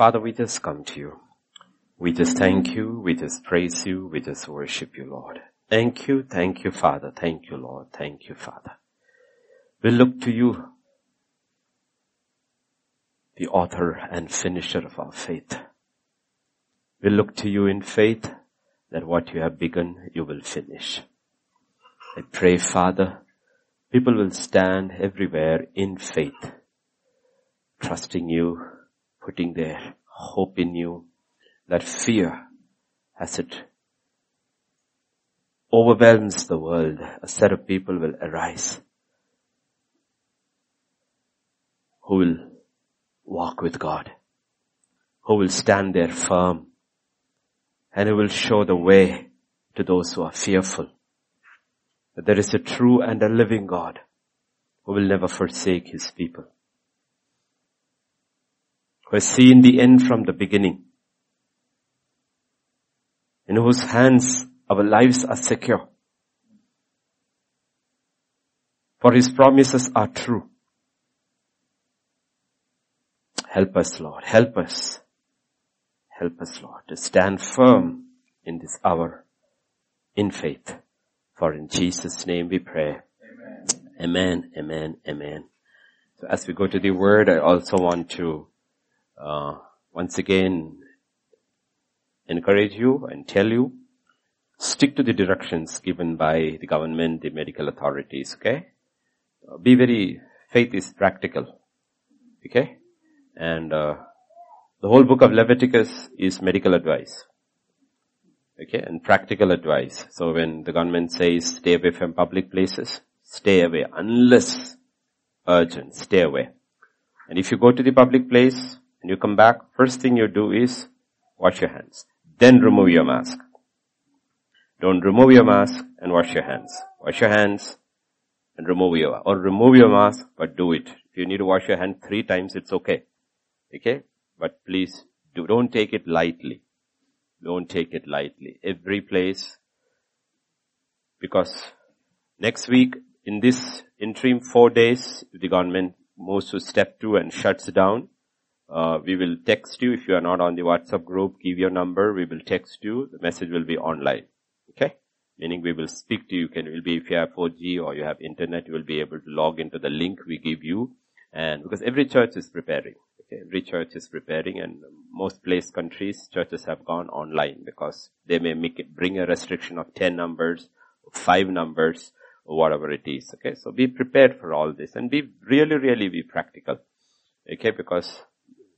Father, we just come to you. We just thank you. We just praise you. We just worship you, Lord. Thank you. Thank you, Father. Thank you, Lord. Thank you, Father. We look to you, the author and finisher of our faith. We look to you in faith that what you have begun, you will finish. I pray, Father, people will stand everywhere in faith, trusting you, putting their hope in you, that fear as it overwhelms the world, a set of people will arise who will walk with God, who will stand there firm and who will show the way to those who are fearful. That there is a true and a living God who will never forsake his people who has seen the end from the beginning, in whose hands our lives are secure. For his promises are true. Help us, Lord. Help us. Help us, Lord, to stand firm in this hour in faith. For in Jesus' name we pray. Amen. Amen. Amen. Amen. So as we go to the word, I also want to uh, once again encourage you and tell you, stick to the directions given by the government, the medical authorities, okay? Uh, be very, faith is practical, okay? And, uh, the whole book of Leviticus is medical advice. Okay, and practical advice. So when the government says stay away from public places, stay away unless urgent, stay away. And if you go to the public place, and you come back, first thing you do is wash your hands. Then remove your mask. Don't remove your mask and wash your hands. Wash your hands and remove your, or remove your mask, but do it. If you need to wash your hand three times, it's okay. Okay? But please do, don't take it lightly. Don't take it lightly. Every place, because next week, in this interim four days, the government moves to step two and shuts down, uh, we will text you if you are not on the WhatsApp group. Give your number. We will text you. The message will be online. Okay, meaning we will speak to you. Can will be if you have 4G or you have internet, you will be able to log into the link we give you. And because every church is preparing, okay, every church is preparing, and most place countries churches have gone online because they may make it bring a restriction of 10 numbers, five numbers, or whatever it is. Okay, so be prepared for all this and be really, really be practical. Okay, because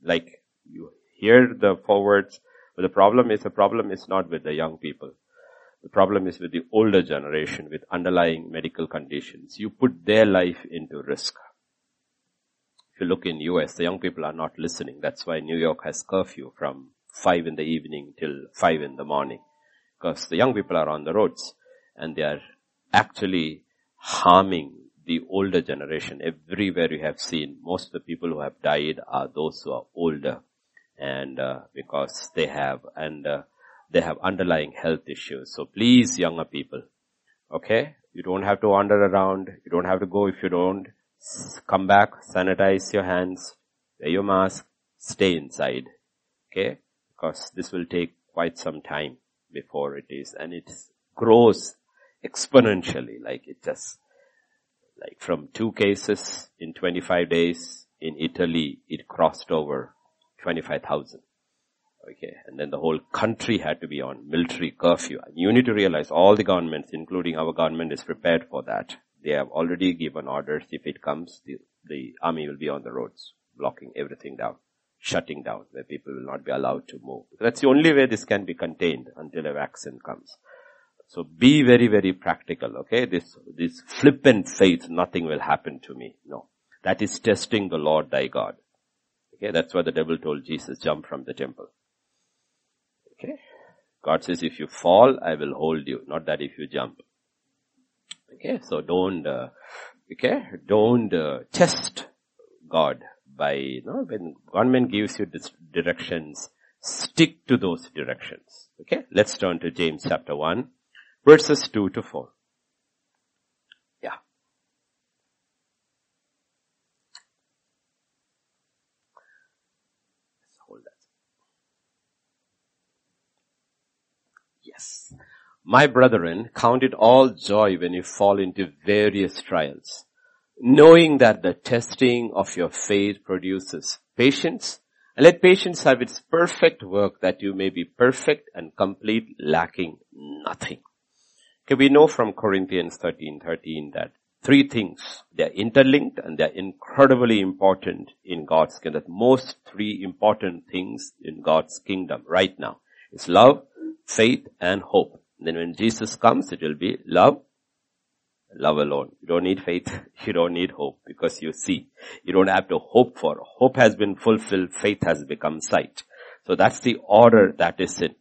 like you hear the forwards, but the problem is the problem is not with the young people. The problem is with the older generation with underlying medical conditions. You put their life into risk. If you look in US, the young people are not listening. That's why New York has curfew from 5 in the evening till 5 in the morning. Because the young people are on the roads and they are actually harming the older generation. Everywhere you have seen, most of the people who have died are those who are older, and uh, because they have and uh, they have underlying health issues. So please, younger people, okay, you don't have to wander around. You don't have to go if you don't. Come back, sanitize your hands, wear your mask, stay inside, okay, because this will take quite some time before it is, and it grows exponentially, like it just like from two cases in 25 days in Italy, it crossed over 25,000. Okay. And then the whole country had to be on military curfew. And you need to realize all the governments, including our government, is prepared for that. They have already given orders. If it comes, the, the army will be on the roads, blocking everything down, shutting down, where people will not be allowed to move. That's the only way this can be contained until a vaccine comes. So be very, very practical, okay? This, this flippant faith, nothing will happen to me. No. That is testing the Lord thy God. Okay, that's why the devil told Jesus, jump from the temple. Okay? God says, if you fall, I will hold you, not that if you jump. Okay, so don't, uh, okay, don't uh, test God by, you know, when government gives you directions, stick to those directions. Okay, let's turn to James chapter 1 verses 2 to 4. Yeah. Hold that. Yes. My brethren, count it all joy when you fall into various trials, knowing that the testing of your faith produces patience, and let patience have its perfect work that you may be perfect and complete, lacking nothing. Okay, we know from Corinthians 13, 13 that three things, they're interlinked and they're incredibly important in God's kingdom. Most three important things in God's kingdom right now is love, faith, and hope. Then when Jesus comes, it will be love, love alone. You don't need faith. You don't need hope because you see. You don't have to hope for. Hope has been fulfilled. Faith has become sight. So that's the order that is in.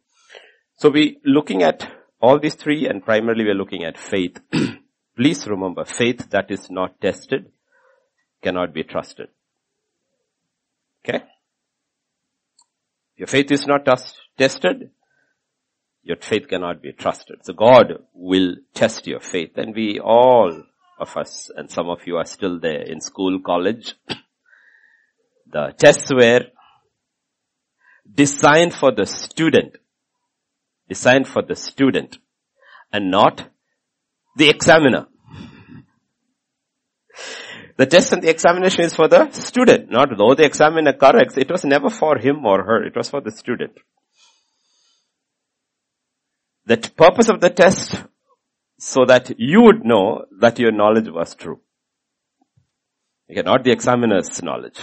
So we looking at all these three and primarily we're looking at faith. Please remember, faith that is not tested cannot be trusted. Okay? Your faith is not tested, your faith cannot be trusted. So God will test your faith and we all of us, and some of you are still there in school, college, the tests were designed for the student, designed for the student and not the examiner. The test and the examination is for the student, not though the examiner corrects, it was never for him or her, it was for the student. The purpose of the test so that you would know that your knowledge was true. Okay, not the examiner's knowledge.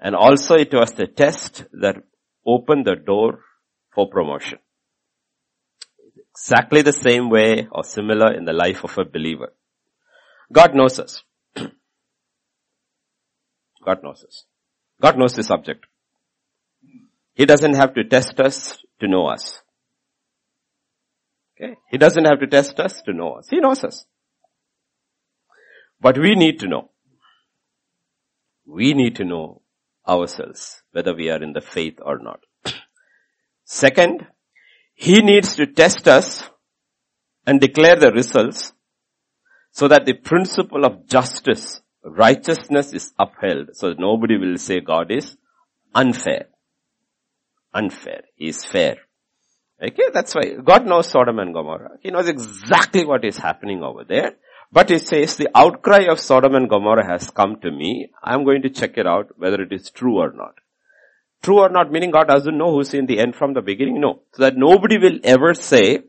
And also it was the test that opened the door for promotion. Exactly the same way or similar in the life of a believer. God knows us. God knows us. God knows the subject. He doesn't have to test us to know us. Okay? He doesn't have to test us to know us. He knows us. But we need to know. We need to know ourselves, whether we are in the faith or not. Second, He needs to test us and declare the results so that the principle of justice, righteousness is upheld. So nobody will say God is unfair. Unfair. He is fair. Okay, that's why God knows Sodom and Gomorrah. He knows exactly what is happening over there. But he says the outcry of Sodom and Gomorrah has come to me. I'm going to check it out whether it is true or not. True or not meaning God doesn't know who's in the end from the beginning. No. So that nobody will ever say,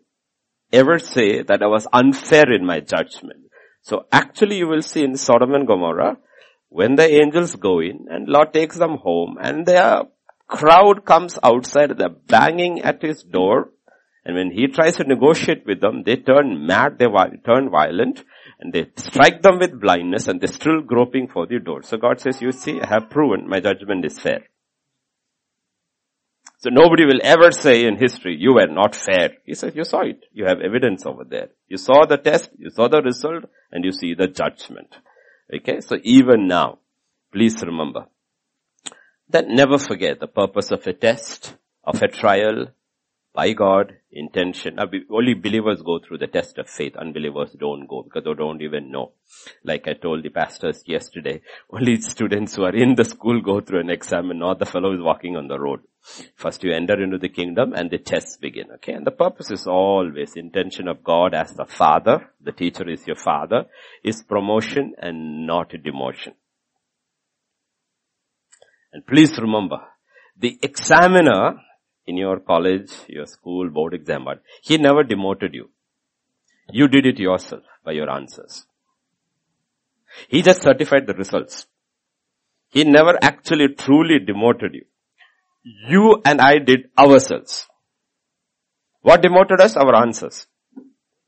ever say that I was unfair in my judgment. So actually you will see in Sodom and Gomorrah, when the angels go in and Lot takes them home and they are crowd comes outside, they're banging at his door, and when he tries to negotiate with them, they turn mad, they turn violent, and they strike them with blindness, and they're still groping for the door. So God says, you see, I have proven my judgment is fair. So nobody will ever say in history, you were not fair. He says, you saw it. You have evidence over there. You saw the test, you saw the result, and you see the judgment. Okay, so even now, please remember, that never forget the purpose of a test, of a trial, by God, intention. Uh, only believers go through the test of faith. Unbelievers don't go because they don't even know. Like I told the pastors yesterday, only students who are in the school go through an exam and not the fellow who's walking on the road. First you enter into the kingdom and the tests begin. Okay. And the purpose is always intention of God as the father. The teacher is your father is promotion and not demotion. And please remember, the examiner in your college, your school, board exam, but he never demoted you. You did it yourself by your answers. He just certified the results. He never actually truly demoted you. You and I did ourselves. What demoted us? Our answers.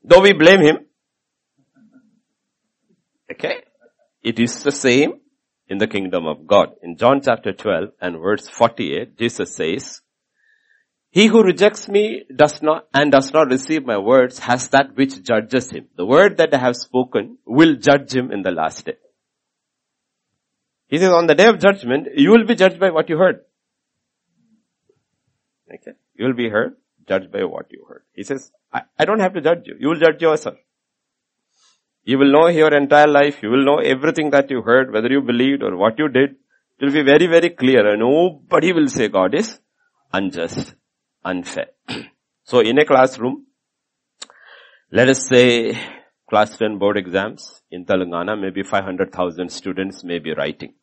Though we blame him. Okay? It is the same in the kingdom of God. In John chapter 12 and verse 48, Jesus says, he who rejects me does not, and does not receive my words has that which judges him. The word that I have spoken will judge him in the last day. He says on the day of judgment, you will be judged by what you heard. Okay. You will be heard, judged by what you heard. He says, I, I don't have to judge you. You will judge yourself. You will know your entire life. You will know everything that you heard, whether you believed or what you did. It will be very, very clear and nobody will say God is unjust, unfair. So in a classroom, let us say class 10 board exams in Telangana, maybe 500,000 students may be writing.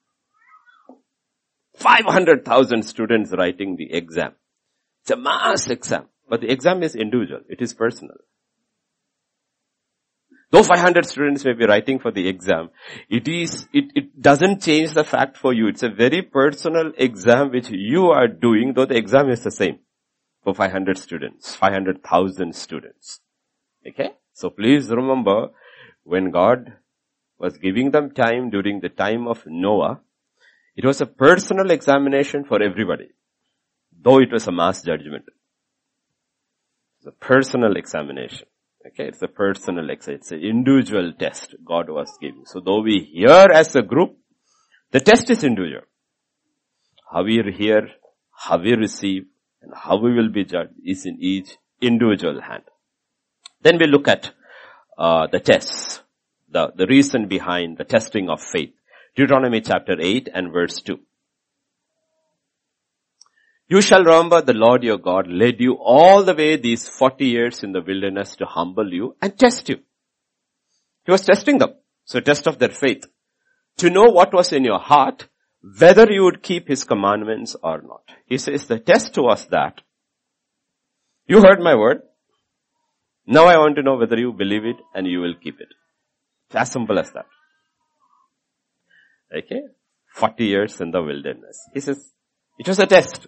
500,000 students writing the exam. It's a mass exam, but the exam is individual. It is personal. Though 500 students may be writing for the exam, it is, it, it doesn't change the fact for you. It's a very personal exam which you are doing, though the exam is the same for 500 students, 500,000 students. Okay? So please remember, when God was giving them time during the time of Noah, it was a personal examination for everybody, though it was a mass judgment. It's a personal examination. Okay, it's a personal exercise. It's an individual test God was giving. So though we hear as a group, the test is individual. How we hear, how we receive, and how we will be judged is in each individual hand. Then we look at uh, the tests, the, the reason behind the testing of faith. Deuteronomy chapter 8 and verse 2. You shall remember the Lord your God led you all the way these 40 years in the wilderness to humble you and test you. He was testing them. So test of their faith. To know what was in your heart, whether you would keep his commandments or not. He says the test was that you heard my word. Now I want to know whether you believe it and you will keep it. It's as simple as that. Okay? 40 years in the wilderness. He says, it was a test.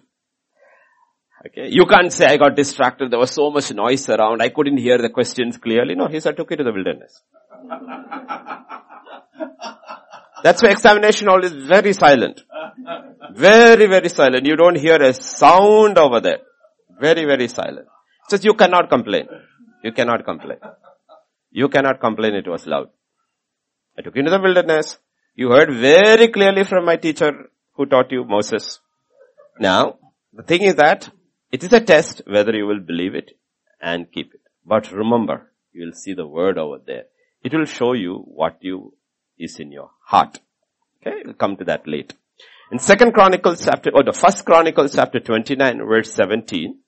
Okay. You can't say I got distracted. There was so much noise around. I couldn't hear the questions clearly. No, he said, took it to the wilderness. That's why examination hall is very silent. Very, very silent. You don't hear a sound over there. Very, very silent. Says you cannot complain. You cannot complain. You cannot complain it was loud. I took you into the wilderness. You heard very clearly from my teacher who taught you Moses. Now, the thing is that it is a test whether you will believe it and keep it. But remember, you will see the word over there. It will show you what you is in your heart. Okay, we'll come to that late. In second Chronicles chapter, or the first Chronicles chapter 29 verse 17,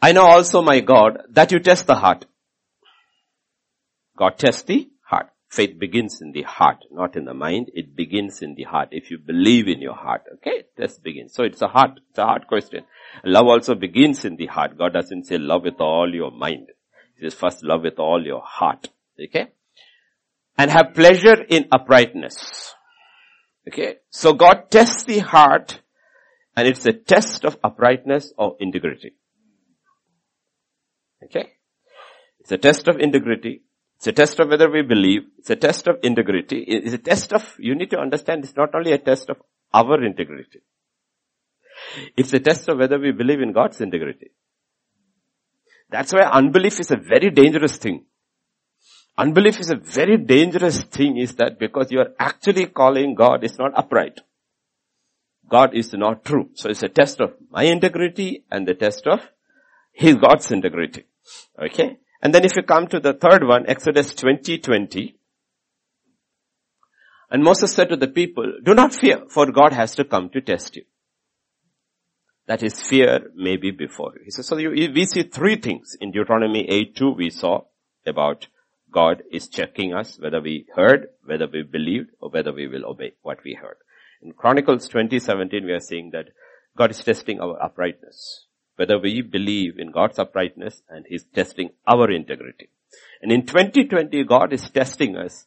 I know also my God that you test the heart. God tests the heart. Faith begins in the heart, not in the mind. It begins in the heart. If you believe in your heart, okay, this begins. So it's a heart, it's a heart question. Love also begins in the heart. God doesn't say love with all your mind. He says first love with all your heart. Okay? And have pleasure in uprightness. Okay? So God tests the heart and it's a test of uprightness or integrity. Okay? It's a test of integrity it's a test of whether we believe. It's a test of integrity. It's a test of, you need to understand it's not only a test of our integrity. It's a test of whether we believe in God's integrity. That's why unbelief is a very dangerous thing. Unbelief is a very dangerous thing is that because you are actually calling God is not upright. God is not true. So it's a test of my integrity and the test of his God's integrity. Okay? And then if you come to the third one, Exodus 20, 20, and Moses said to the people, do not fear, for God has to come to test you. That is fear may be before you. He says, so you, we see three things in Deuteronomy 8, 2 we saw about God is checking us whether we heard, whether we believed, or whether we will obey what we heard. In Chronicles 2017 we are seeing that God is testing our uprightness whether we believe in God's uprightness and He's testing our integrity. And in 2020, God is testing us.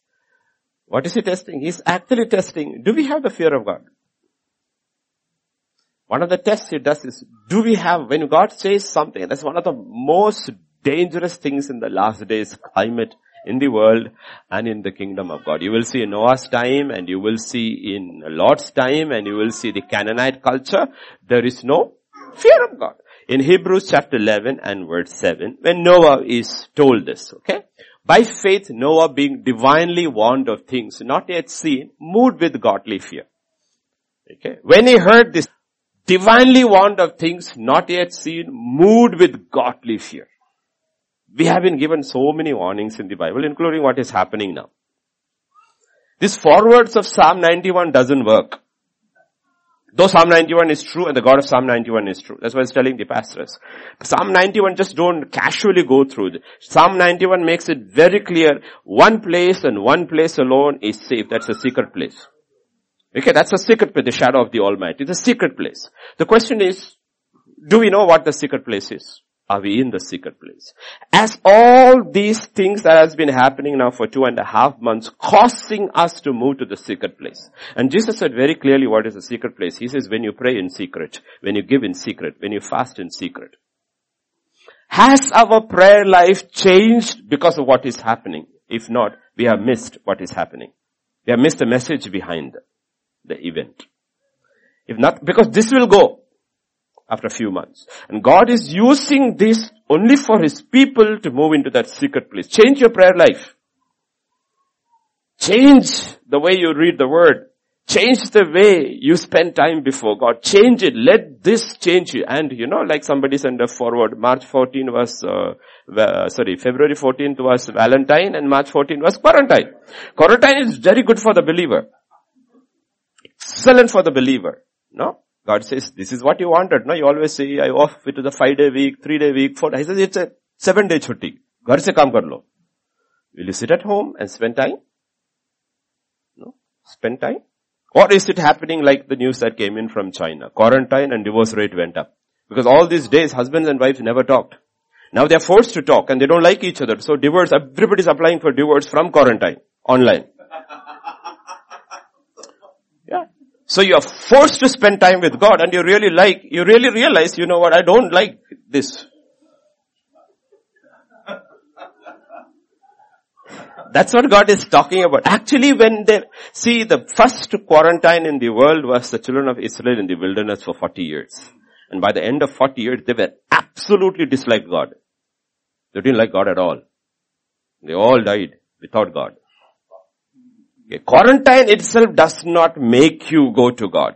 What is He testing? He's actually testing, do we have the fear of God? One of the tests He does is, do we have, when God says something, that's one of the most dangerous things in the last days climate in the world and in the kingdom of God. You will see in Noah's time and you will see in Lot's time and you will see the Canaanite culture. There is no fear of God in Hebrews chapter 11 and verse 7, when Noah is told this, okay? By faith, Noah being divinely warned of things not yet seen, moved with godly fear. Okay? When he heard this, divinely warned of things not yet seen, moved with godly fear. We have been given so many warnings in the Bible, including what is happening now. This forwards of Psalm 91 doesn't work. Though Psalm 91 is true and the God of Psalm 91 is true. That's why I telling the pastors. Psalm 91 just don't casually go through. Psalm 91 makes it very clear. One place and one place alone is safe. That's a secret place. Okay, that's a secret place, the shadow of the Almighty. It's a secret place. The question is, do we know what the secret place is? Are we in the secret place? As all these things that has been happening now for two and a half months causing us to move to the secret place. And Jesus said very clearly what is the secret place. He says when you pray in secret, when you give in secret, when you fast in secret. Has our prayer life changed because of what is happening? If not, we have missed what is happening. We have missed the message behind the event. If not, because this will go after a few months. And God is using this only for His people to move into that secret place. Change your prayer life. Change the way you read the word. Change the way you spend time before God. Change it. Let this change you. And you know, like somebody sent a forward, March 14 was, uh, uh, sorry, February 14th was Valentine and March 14 was quarantine. Quarantine is very good for the believer. Excellent for the believer. No? God says, this is what you wanted. No, you always say, I off it to the five day week, three day week, four. He says, it's a seven day chutti. घर से काम कर लो. Will you sit at home and spend time? No? Spend time? Or is it happening like the news that came in from China? Quarantine and divorce rate went up. Because all these days, husbands and wives never talked. Now they're forced to talk and they don't like each other. So divorce, everybody's applying for divorce from quarantine, online. So you are forced to spend time with God and you really like, you really realize, you know what, I don't like this. That's what God is talking about. Actually when they, see the first quarantine in the world was the children of Israel in the wilderness for 40 years. And by the end of 40 years, they were absolutely disliked God. They didn't like God at all. They all died without God. Quarantine itself does not make you go to God.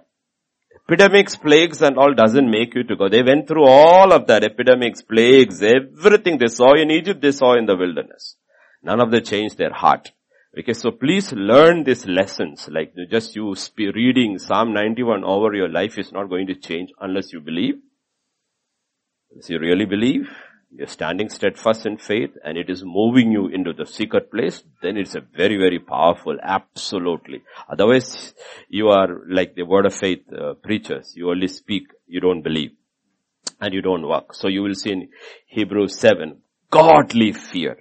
Epidemics, plagues and all doesn't make you to go. They went through all of that. Epidemics, plagues, everything they saw in Egypt, they saw in the wilderness. None of them changed their heart. Okay, so please learn these lessons. Like just you reading Psalm 91 over your life is not going to change unless you believe. Unless you really believe. You're standing steadfast in faith and it is moving you into the secret place, then it's a very, very powerful, absolutely. Otherwise, you are like the word of faith uh, preachers. You only speak, you don't believe. And you don't work. So you will see in Hebrews 7, godly fear.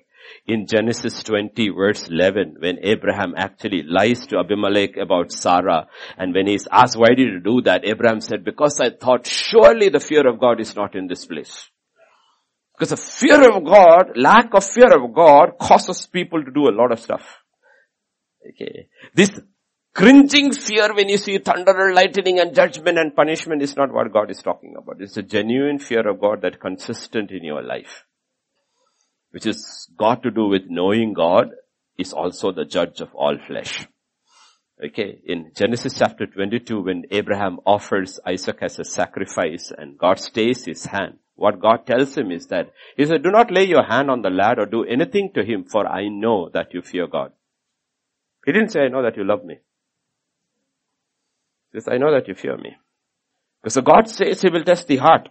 In Genesis 20 verse 11, when Abraham actually lies to Abimelech about Sarah, and when he's asked why did you do that, Abraham said, because I thought surely the fear of God is not in this place. Because the fear of God, lack of fear of God causes people to do a lot of stuff. Okay. This cringing fear when you see thunder, and lightning and judgment and punishment is not what God is talking about. It's a genuine fear of God that consistent in your life. Which has got to do with knowing God is also the judge of all flesh. Okay, in Genesis chapter 22 when Abraham offers Isaac as a sacrifice and God stays his hand, what God tells him is that, he said, do not lay your hand on the lad or do anything to him for I know that you fear God. He didn't say, I know that you love me. He says, I know that you fear me. Because God says he will test the heart.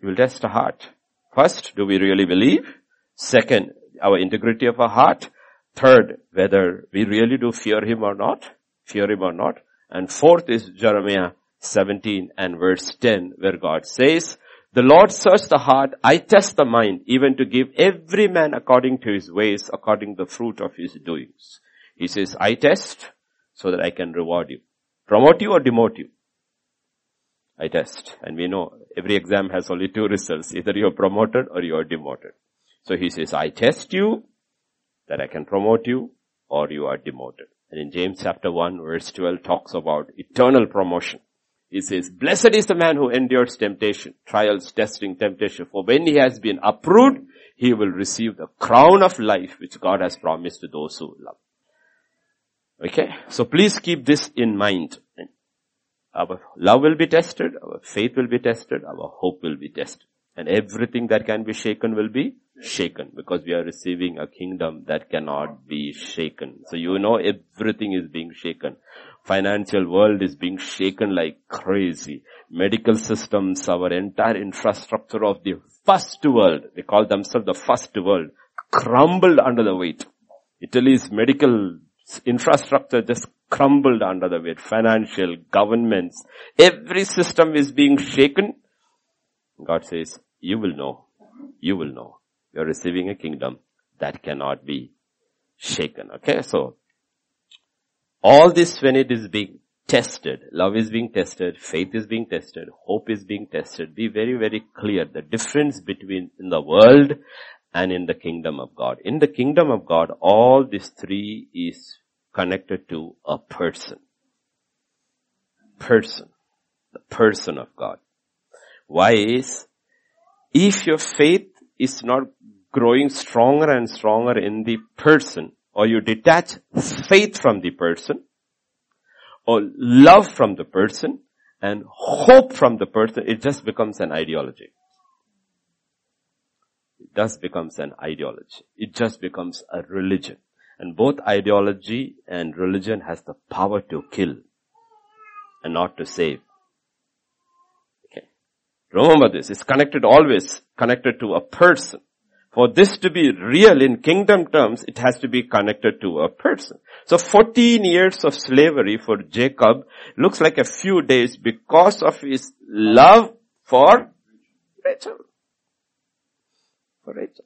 He will test the heart. First, do we really believe? Second, our integrity of our heart. Third, whether we really do fear him or not. Fear him or not. And fourth is Jeremiah 17 and verse 10 where God says, the Lord search the heart, I test the mind, even to give every man according to his ways, according to the fruit of his doings. He says, I test so that I can reward you. Promote you or demote you? I test. And we know every exam has only two results. Either you're promoted or you're demoted. So he says, I test you that I can promote you or you are demoted. And in James chapter 1 verse 12 talks about eternal promotion. He says, blessed is the man who endures temptation, trials, testing, temptation. For when he has been approved, he will receive the crown of life which God has promised to those who love. Okay. So please keep this in mind. Our love will be tested, our faith will be tested, our hope will be tested. And everything that can be shaken will be shaken because we are receiving a kingdom that cannot be shaken. So you know everything is being shaken. Financial world is being shaken like crazy. Medical systems, our entire infrastructure of the first world, they call themselves the first world, crumbled under the weight. Italy's medical infrastructure just crumbled under the weight. Financial, governments, every system is being shaken. God says, you will know. You will know. You're receiving a kingdom that cannot be shaken. Okay, so all this when it is being tested, love is being tested, faith is being tested, hope is being tested. Be very, very clear the difference between in the world and in the kingdom of God. In the kingdom of God, all these three is connected to a person. Person. The person of God. Why is, if your faith is not growing stronger and stronger in the person, or you detach faith from the person, or love from the person, and hope from the person, it just becomes an ideology. It just becomes an ideology. It just becomes a religion. And both ideology and religion has the power to kill and not to save. Okay. Remember this. It's connected always, connected to a person. For this to be real in kingdom terms, it has to be connected to a person. So 14 years of slavery for Jacob looks like a few days because of his love for Rachel. For Rachel.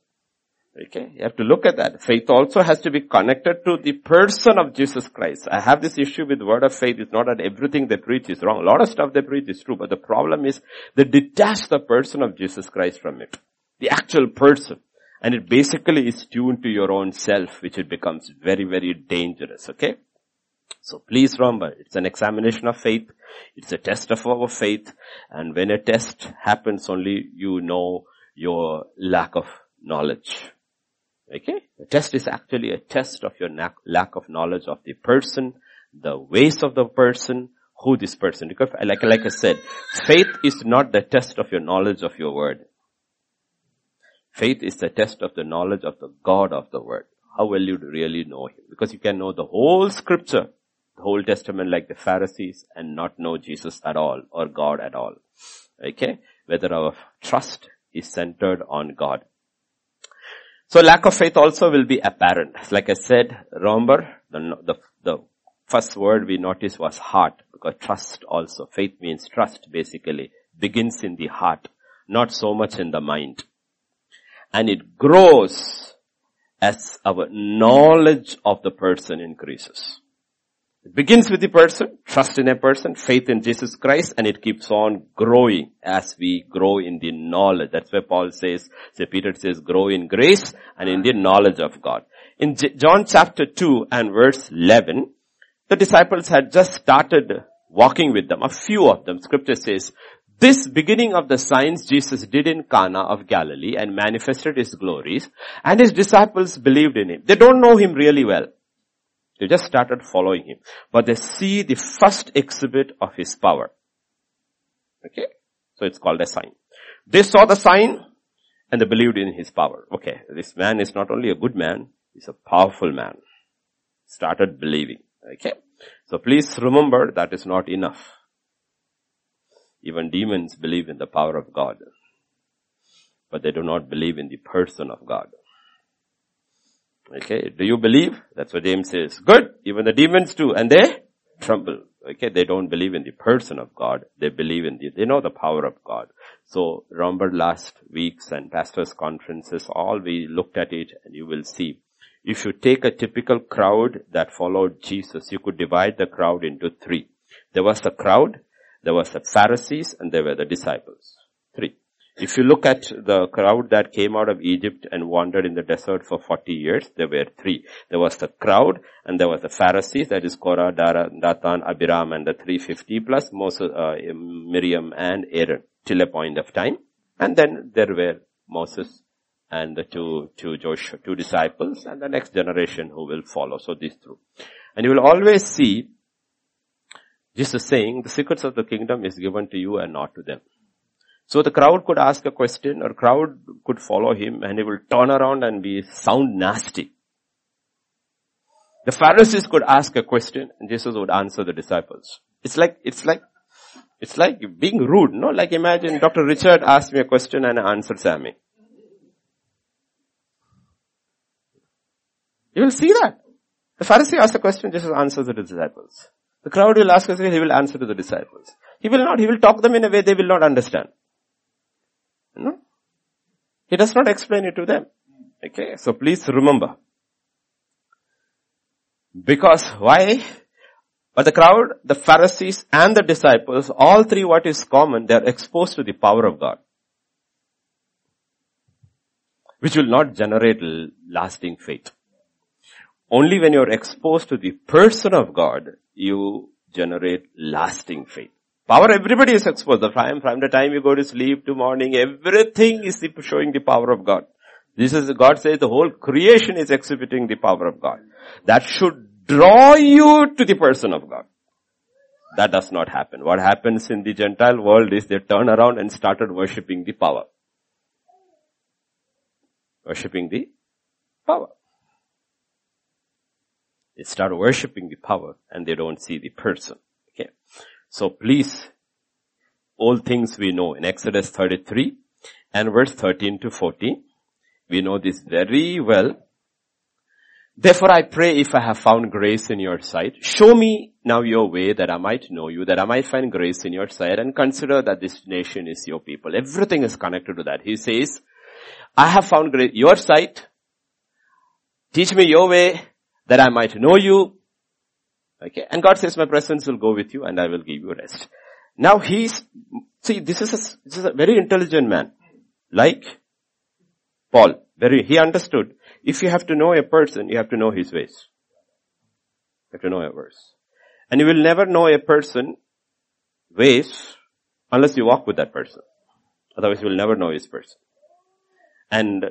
Okay, you have to look at that. Faith also has to be connected to the person of Jesus Christ. I have this issue with word of faith. It's not that everything they preach is wrong. A lot of stuff they preach is true, but the problem is they detach the person of Jesus Christ from it. The actual person. And it basically is tuned to your own self, which it becomes very, very dangerous. Okay? So please remember, it's an examination of faith. It's a test of our faith. And when a test happens, only you know your lack of knowledge. Okay? The test is actually a test of your lack of knowledge of the person, the ways of the person, who this person. Because like, like I said, faith is not the test of your knowledge of your word. Faith is the test of the knowledge of the God of the word. How well you really know him. Because you can know the whole scripture, the whole testament like the Pharisees and not know Jesus at all or God at all. Okay? Whether our trust is centered on God. So lack of faith also will be apparent. Like I said, remember the, the, the first word we noticed was heart because trust also, faith means trust basically, begins in the heart, not so much in the mind. And it grows as our knowledge of the person increases. It begins with the person, trust in a person, faith in Jesus Christ, and it keeps on growing as we grow in the knowledge. That's why Paul says, say Peter says, grow in grace and in the knowledge of God. In J- John chapter 2 and verse 11, the disciples had just started walking with them. A few of them, scripture says, this beginning of the signs Jesus did in Cana of Galilee and manifested his glories and his disciples believed in him. They don't know him really well. They just started following him. But they see the first exhibit of his power. Okay? So it's called a sign. They saw the sign and they believed in his power. Okay, this man is not only a good man, he's a powerful man. Started believing. Okay? So please remember that is not enough. Even demons believe in the power of God. But they do not believe in the person of God. Okay, do you believe? That's what James says. Good. Even the demons do, and they tremble. Okay, they don't believe in the person of God. They believe in the, they know the power of God. So remember last week's and pastors conferences, all we looked at it and you will see. If you take a typical crowd that followed Jesus, you could divide the crowd into three. There was the crowd, there was the Pharisees, and there were the disciples. Three. If you look at the crowd that came out of Egypt and wandered in the desert for 40 years, there were three. There was the crowd and there was the Pharisees, that is Korah, Dara, Dathan, Abiram and the 350 plus Moses, uh, Miriam and Aaron till a point of time. And then there were Moses and the two, two Joshua, two disciples and the next generation who will follow. So these two. And you will always see Jesus saying the secrets of the kingdom is given to you and not to them. So the crowd could ask a question or crowd could follow him and he will turn around and be sound nasty. The Pharisees could ask a question and Jesus would answer the disciples. It's like, it's like, it's like being rude, no? Like imagine Dr. Richard asked me a question and I answered Sammy. You will see that. The Pharisee asks a question, Jesus answers the disciples. The crowd will ask us, he will answer to the disciples. He will not, he will talk them in a way they will not understand. No? He does not explain it to them. Okay, so please remember. Because why? But the crowd, the Pharisees and the disciples, all three what is common, they are exposed to the power of God. Which will not generate lasting faith. Only when you're exposed to the person of God, you generate lasting faith. Power, everybody is exposed. Time, from the time you go to sleep to morning, everything is showing the power of God. This is, God says the whole creation is exhibiting the power of God. That should draw you to the person of God. That does not happen. What happens in the Gentile world is they turn around and started worshipping the power. Worshipping the power. They start worshipping the power and they don't see the person. Okay. So please, all things we know in Exodus 33 and verse 13 to 14. We know this very well. Therefore I pray if I have found grace in your sight, show me now your way that I might know you, that I might find grace in your sight and consider that this nation is your people. Everything is connected to that. He says, I have found grace, your sight, teach me your way that I might know you. Okay. And God says my presence will go with you and I will give you rest. Now he's, see, this is a, this is a very intelligent man. Like Paul. Very, he understood. If you have to know a person, you have to know his ways. You have to know a verse. And you will never know a person ways unless you walk with that person. Otherwise you will never know his person. And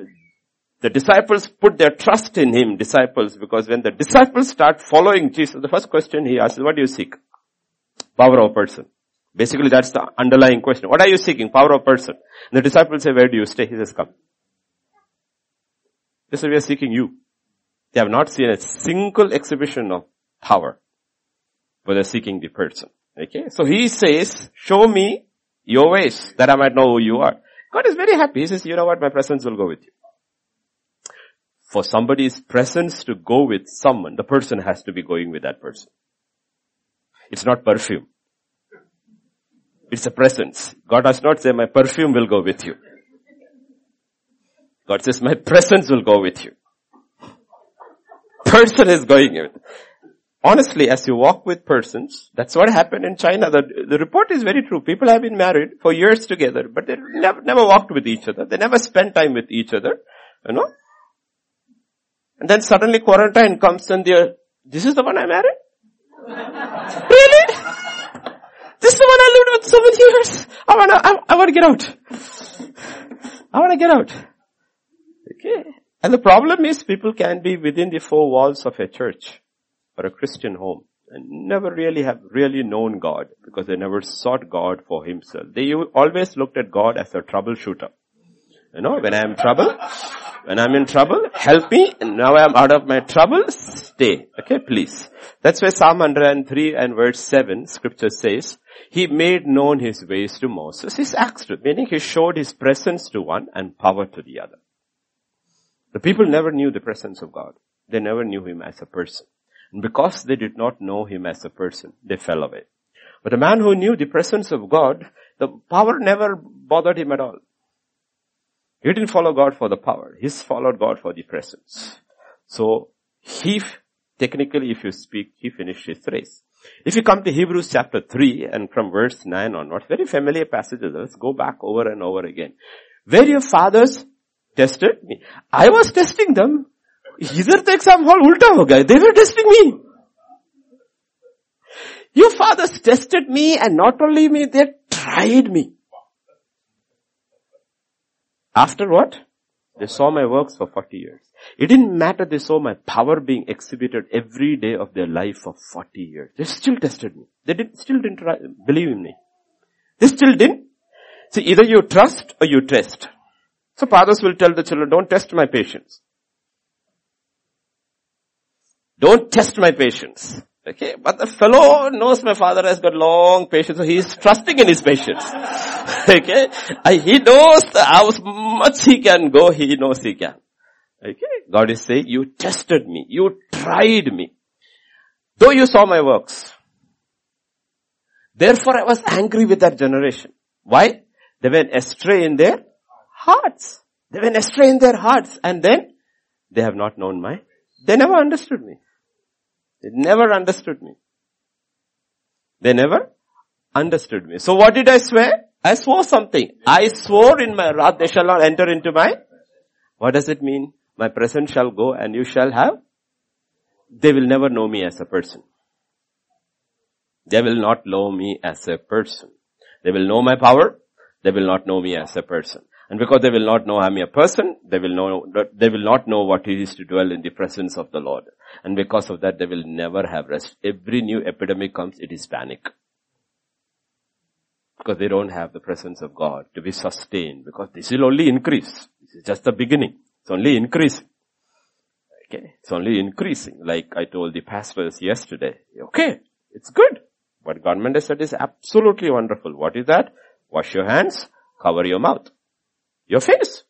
the disciples put their trust in him, disciples, because when the disciples start following Jesus, the first question he asks is, what do you seek? Power of person. Basically that's the underlying question. What are you seeking? Power of person. And the disciples say, where do you stay? He says, come. They say, we are seeking you. They have not seen a single exhibition of power, but they're seeking the person. Okay? So he says, show me your ways that I might know who you are. God is very happy. He says, you know what? My presence will go with you for somebody's presence to go with someone, the person has to be going with that person. It's not perfume. It's a presence. God does not say my perfume will go with you. God says my presence will go with you. Person is going with. Honestly, as you walk with persons, that's what happened in China. The, the report is very true. People have been married for years together, but they never, never walked with each other. They never spent time with each other. You know? And then suddenly quarantine comes and they're, this is the one I married? really? This is the one I lived with so many years. I wanna, I, I wanna get out. I wanna get out. Okay. And the problem is people can be within the four walls of a church or a Christian home and never really have really known God because they never sought God for himself. They always looked at God as a troubleshooter. You know, when I am in trouble, when I'm in trouble, help me. And now I'm out of my trouble, stay. Okay, please. That's why Psalm 103 and verse 7, scripture says, He made known His ways to Moses, His acts to, meaning He showed His presence to one and power to the other. The people never knew the presence of God. They never knew Him as a person. And because they did not know Him as a person, they fell away. But a man who knew the presence of God, the power never bothered him at all. He didn't follow God for the power. He followed God for the presence. So he, technically if you speak, he finished his race. If you come to Hebrews chapter 3 and from verse 9 onwards, very familiar passages. Let's go back over and over again. Where your fathers tested me. I was testing them. इधर तो exam hall उल्टा हो गया they were testing me your fathers tested me and not only me they tried me after what? They saw my works for 40 years. It didn't matter they saw my power being exhibited every day of their life for 40 years. They still tested me. They did, still didn't believe in me. They still didn't. See, either you trust or you test. So fathers will tell the children, don't test my patience. Don't test my patience. Okay, but the fellow knows my father has got long patience, so he is trusting in his patience. okay, he knows how much he can go, he knows he can. Okay, God is saying, you tested me, you tried me. Though you saw my works. Therefore I was angry with that generation. Why? They went astray in their hearts. They went astray in their hearts and then they have not known my, they never understood me. They never understood me. They never understood me. So what did I swear? I swore something. I swore in my wrath they shall not enter into my, what does it mean? My presence shall go and you shall have. They will never know me as a person. They will not know me as a person. They will know my power. They will not know me as a person. And because they will not know I'm a person, they will know, they will not know what it is to dwell in the presence of the Lord. And because of that, they will never have rest. Every new epidemic comes, it is panic. Because they don't have the presence of God to be sustained. Because this will only increase. This is just the beginning. It's only increasing. Okay. It's only increasing. Like I told the pastors yesterday. Okay. It's good. What government has said is absolutely wonderful. What is that? Wash your hands, cover your mouth, your face.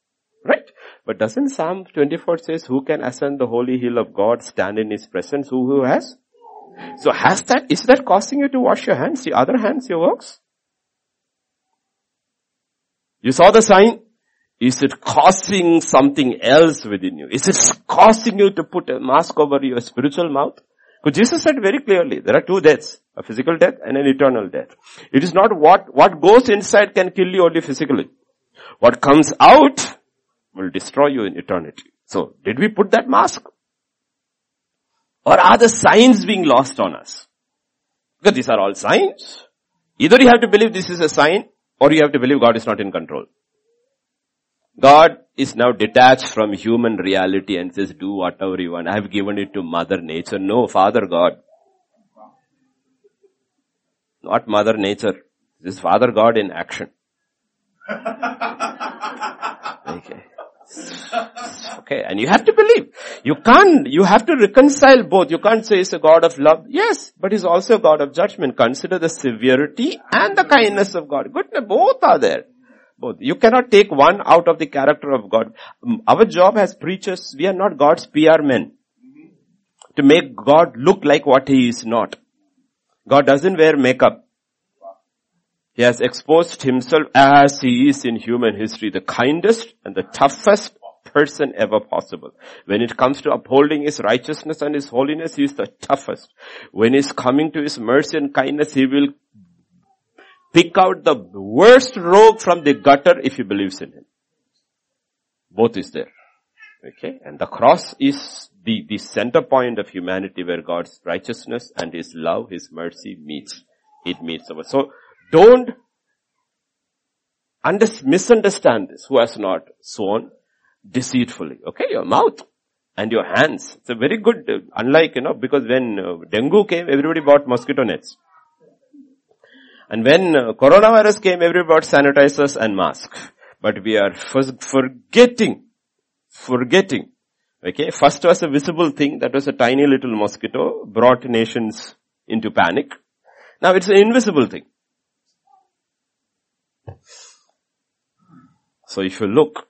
Right? But doesn't Psalm 24 says, who can ascend the holy hill of God, stand in his presence? Who, who has? So has that, is that causing you to wash your hands, the other hands, your works? You saw the sign? Is it causing something else within you? Is it causing you to put a mask over your spiritual mouth? Because Jesus said very clearly, there are two deaths, a physical death and an eternal death. It is not what, what goes inside can kill you only physically. What comes out will destroy you in eternity. So, did we put that mask? Or are the signs being lost on us? Because these are all signs. Either you have to believe this is a sign, or you have to believe God is not in control. God is now detached from human reality and says, do whatever you want. I have given it to mother nature. No, father God. Not mother nature. This is father God in action. Okay. Okay, and you have to believe. You can't, you have to reconcile both. You can't say he's a God of love. Yes, but he's also a God of judgment. Consider the severity and the kindness of God. Good, both are there. Both. You cannot take one out of the character of God. Mm, our job as preachers, we are not God's PR men. To make God look like what he is not. God doesn't wear makeup. He has exposed himself as he is in human history, the kindest and the toughest person ever possible. When it comes to upholding his righteousness and his holiness, he is the toughest. When he's coming to his mercy and kindness, he will pick out the worst rogue from the gutter if he believes in him. Both is there. Okay. And the cross is the, the center point of humanity where God's righteousness and his love, his mercy meets. It meets over. So don't under, misunderstand this who has not sown deceitfully. Okay, your mouth and your hands. It's a very good, uh, unlike, you know, because when uh, dengue came, everybody bought mosquito nets. And when uh, coronavirus came, everybody bought sanitizers and masks. But we are forgetting, forgetting. Okay, first was a visible thing, that was a tiny little mosquito, brought nations into panic. Now it's an invisible thing. So if you look,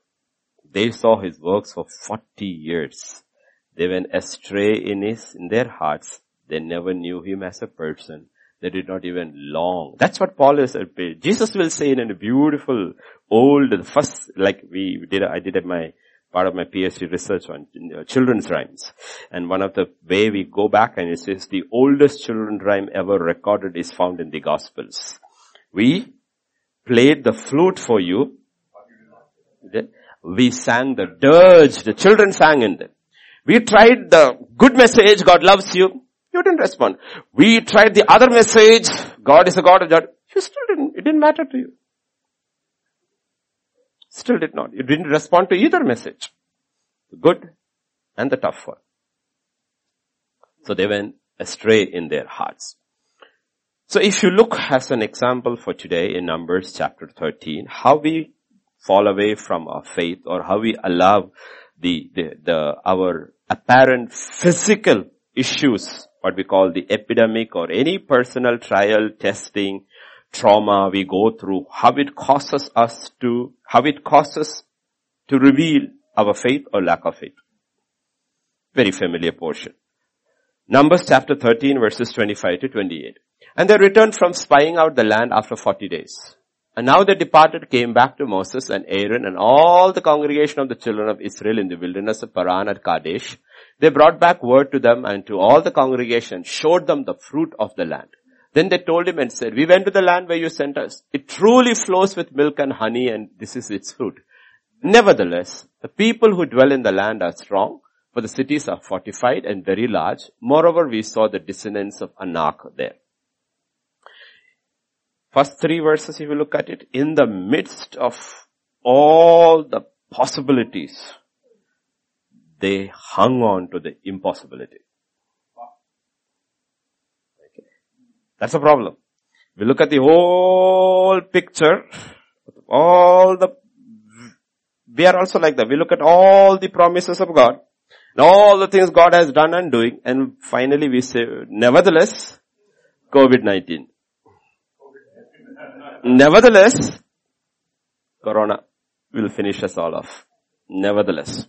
they saw his works for 40 years. They went astray in his, in their hearts. They never knew him as a person. They did not even long. That's what Paul is. Uh, Jesus will say in a beautiful old, first, like we did, I did my, part of my PhD research on uh, children's rhymes. And one of the way we go back and it says the oldest children's rhyme ever recorded is found in the Gospels. We played the flute for you. We sang the dirge, the children sang in them. We tried the good message, God loves you. You didn't respond. We tried the other message, God is a God of judgment. You still didn't, it didn't matter to you. Still did not. You didn't respond to either message. The good and the tough one. So they went astray in their hearts. So if you look as an example for today in Numbers chapter 13, how we fall away from our faith or how we allow the, the, the, our apparent physical issues, what we call the epidemic or any personal trial, testing, trauma we go through, how it causes us to, how it causes to reveal our faith or lack of faith. Very familiar portion. Numbers chapter 13 verses 25 to 28. And they returned from spying out the land after 40 days. And now the departed came back to Moses and Aaron and all the congregation of the children of Israel in the wilderness of Paran at Kadesh. They brought back word to them and to all the congregation, showed them the fruit of the land. Then they told him and said, we went to the land where you sent us. It truly flows with milk and honey and this is its fruit. Nevertheless, the people who dwell in the land are strong, for the cities are fortified and very large. Moreover, we saw the descendants of Anak there. First three verses, if you look at it, in the midst of all the possibilities, they hung on to the impossibility. Okay. That's a problem. We look at the whole picture, all the, we are also like that. We look at all the promises of God, and all the things God has done and doing, and finally we say, nevertheless, COVID-19. Nevertheless, Corona will finish us all off. Nevertheless.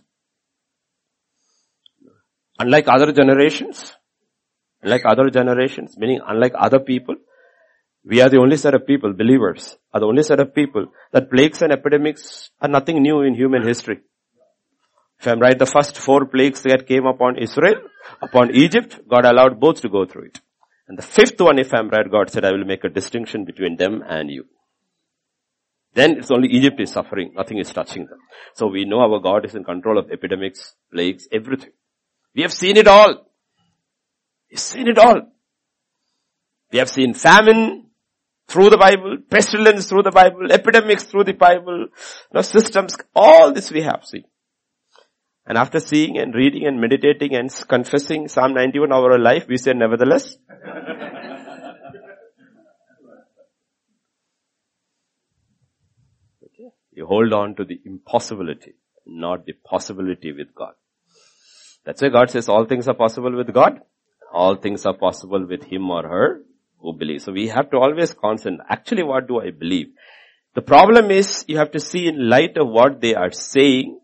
Unlike other generations, unlike other generations, meaning unlike other people, we are the only set of people, believers, are the only set of people that plagues and epidemics are nothing new in human history. If I'm right, the first four plagues that came upon Israel, upon Egypt, God allowed both to go through it. And the fifth one, if I'm right, God said, I will make a distinction between them and you. Then it's only Egypt is suffering. Nothing is touching them. So we know our God is in control of epidemics, plagues, everything. We have seen it all. We've seen it all. We have seen famine through the Bible, pestilence through the Bible, epidemics through the Bible, no systems, all this we have seen. And after seeing and reading and meditating and confessing Psalm 91 over our life, we say nevertheless. okay. You hold on to the impossibility, not the possibility with God. That's why God says all things are possible with God. All things are possible with him or her who believes. So we have to always concentrate. Actually, what do I believe? The problem is you have to see in light of what they are saying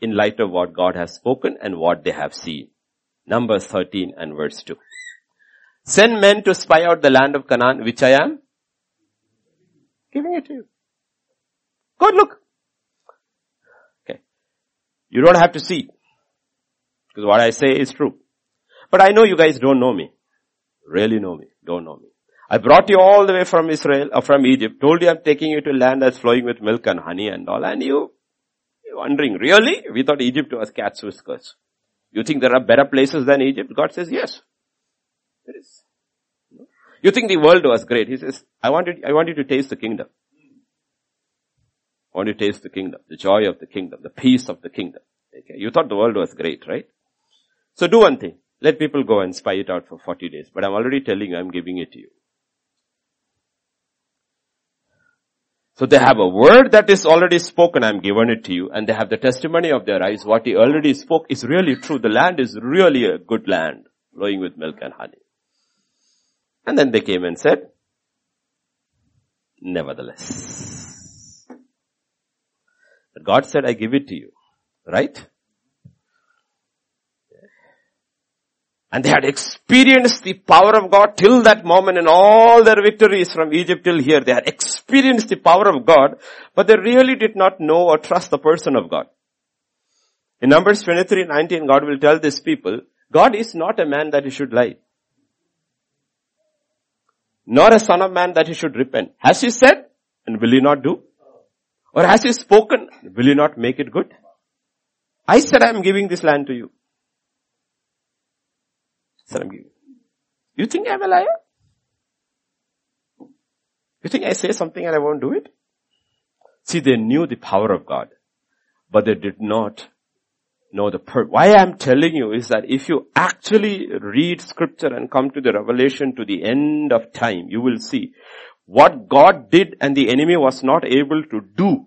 in light of what God has spoken and what they have seen. Numbers 13 and verse 2. Send men to spy out the land of Canaan, which I am giving it to you. Go look. Okay. You don't have to see. Because what I say is true. But I know you guys don't know me. Really know me. Don't know me. I brought you all the way from Israel, or from Egypt, told you I'm taking you to land that's flowing with milk and honey and all, and you wondering, really? We thought Egypt was cat's whiskers. You think there are better places than Egypt? God says, yes. There is. You think the world was great. He says, I want you, I want you to taste the kingdom. I want you to taste the kingdom, the joy of the kingdom, the peace of the kingdom. Okay. You thought the world was great, right? So do one thing. Let people go and spy it out for 40 days. But I'm already telling you, I'm giving it to you. So they have a word that is already spoken, I'm given it to you, and they have the testimony of their eyes. What he already spoke is really true. The land is really a good land, flowing with milk and honey. And then they came and said, nevertheless. But God said, I give it to you. Right? And they had experienced the power of God till that moment in all their victories from Egypt till here. They had experienced the power of God, but they really did not know or trust the person of God. In Numbers 23, 19, God will tell these people, God is not a man that he should lie. Nor a son of man that he should repent. Has he said, and will he not do? Or has he spoken, will he not make it good? I said I am giving this land to you. You think I'm a liar? You think I say something and I won't do it? See, they knew the power of God, but they did not know the. Why I'm telling you is that if you actually read scripture and come to the revelation to the end of time, you will see what God did and the enemy was not able to do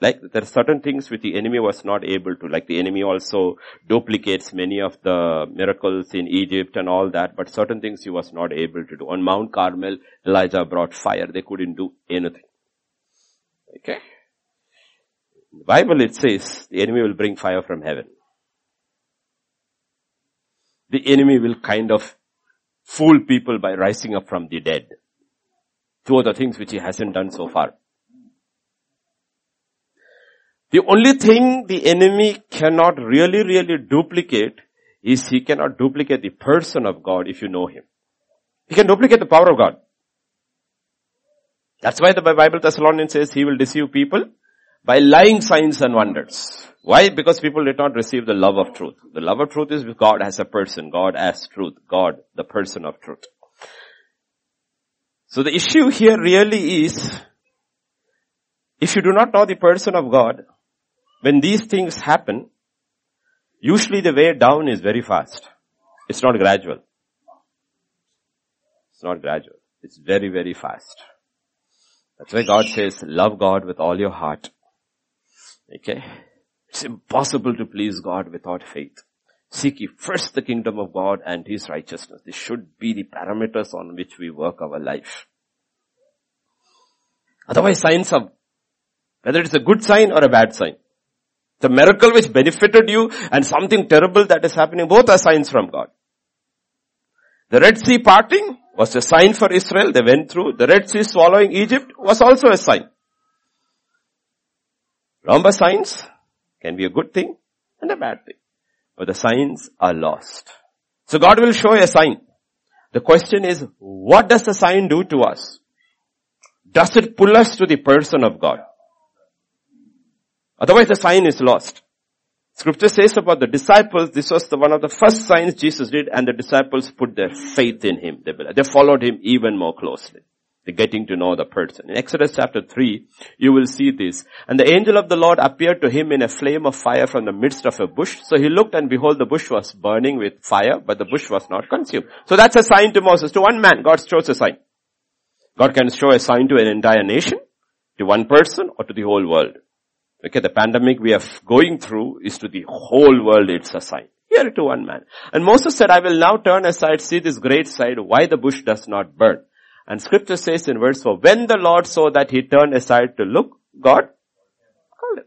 Like there are certain things which the enemy was not able to, like the enemy also duplicates many of the miracles in Egypt and all that, but certain things he was not able to do. On Mount Carmel, Elijah brought fire. They couldn't do anything. Okay? In the Bible it says the enemy will bring fire from heaven. The enemy will kind of fool people by rising up from the dead. Two of the things which he hasn't done so far. The only thing the enemy cannot really, really duplicate is he cannot duplicate the person of God if you know him. He can duplicate the power of God. That's why the Bible Thessalonians says he will deceive people by lying signs and wonders. Why? Because people did not receive the love of truth. The love of truth is God as a person, God as truth, God the person of truth. So the issue here really is, if you do not know the person of God, when these things happen, usually the way down is very fast. It's not gradual. It's not gradual. It's very, very fast. That's why God says, love God with all your heart. Okay? It's impossible to please God without faith. Seek ye first the kingdom of God and His righteousness. This should be the parameters on which we work our life. Otherwise signs of, whether it's a good sign or a bad sign. The miracle which benefited you and something terrible that is happening, both are signs from God. The Red Sea parting was a sign for Israel. They went through. The Red Sea swallowing Egypt was also a sign. Remember signs can be a good thing and a bad thing. But the signs are lost. So God will show a sign. The question is, what does the sign do to us? Does it pull us to the person of God? Otherwise the sign is lost. Scripture says about the disciples, this was the, one of the first signs Jesus did and the disciples put their faith in Him. They, they followed Him even more closely. They're getting to know the person. In Exodus chapter 3, you will see this. And the angel of the Lord appeared to him in a flame of fire from the midst of a bush. So he looked and behold the bush was burning with fire, but the bush was not consumed. So that's a sign to Moses. To one man, God shows a sign. God can show a sign to an entire nation, to one person, or to the whole world. Okay, the pandemic we are going through is to the whole world it's a sign. Here to one man. And Moses said, I will now turn aside, see this great sight, why the bush does not burn. And scripture says in verse 4, when the Lord saw that he turned aside to look, God called him.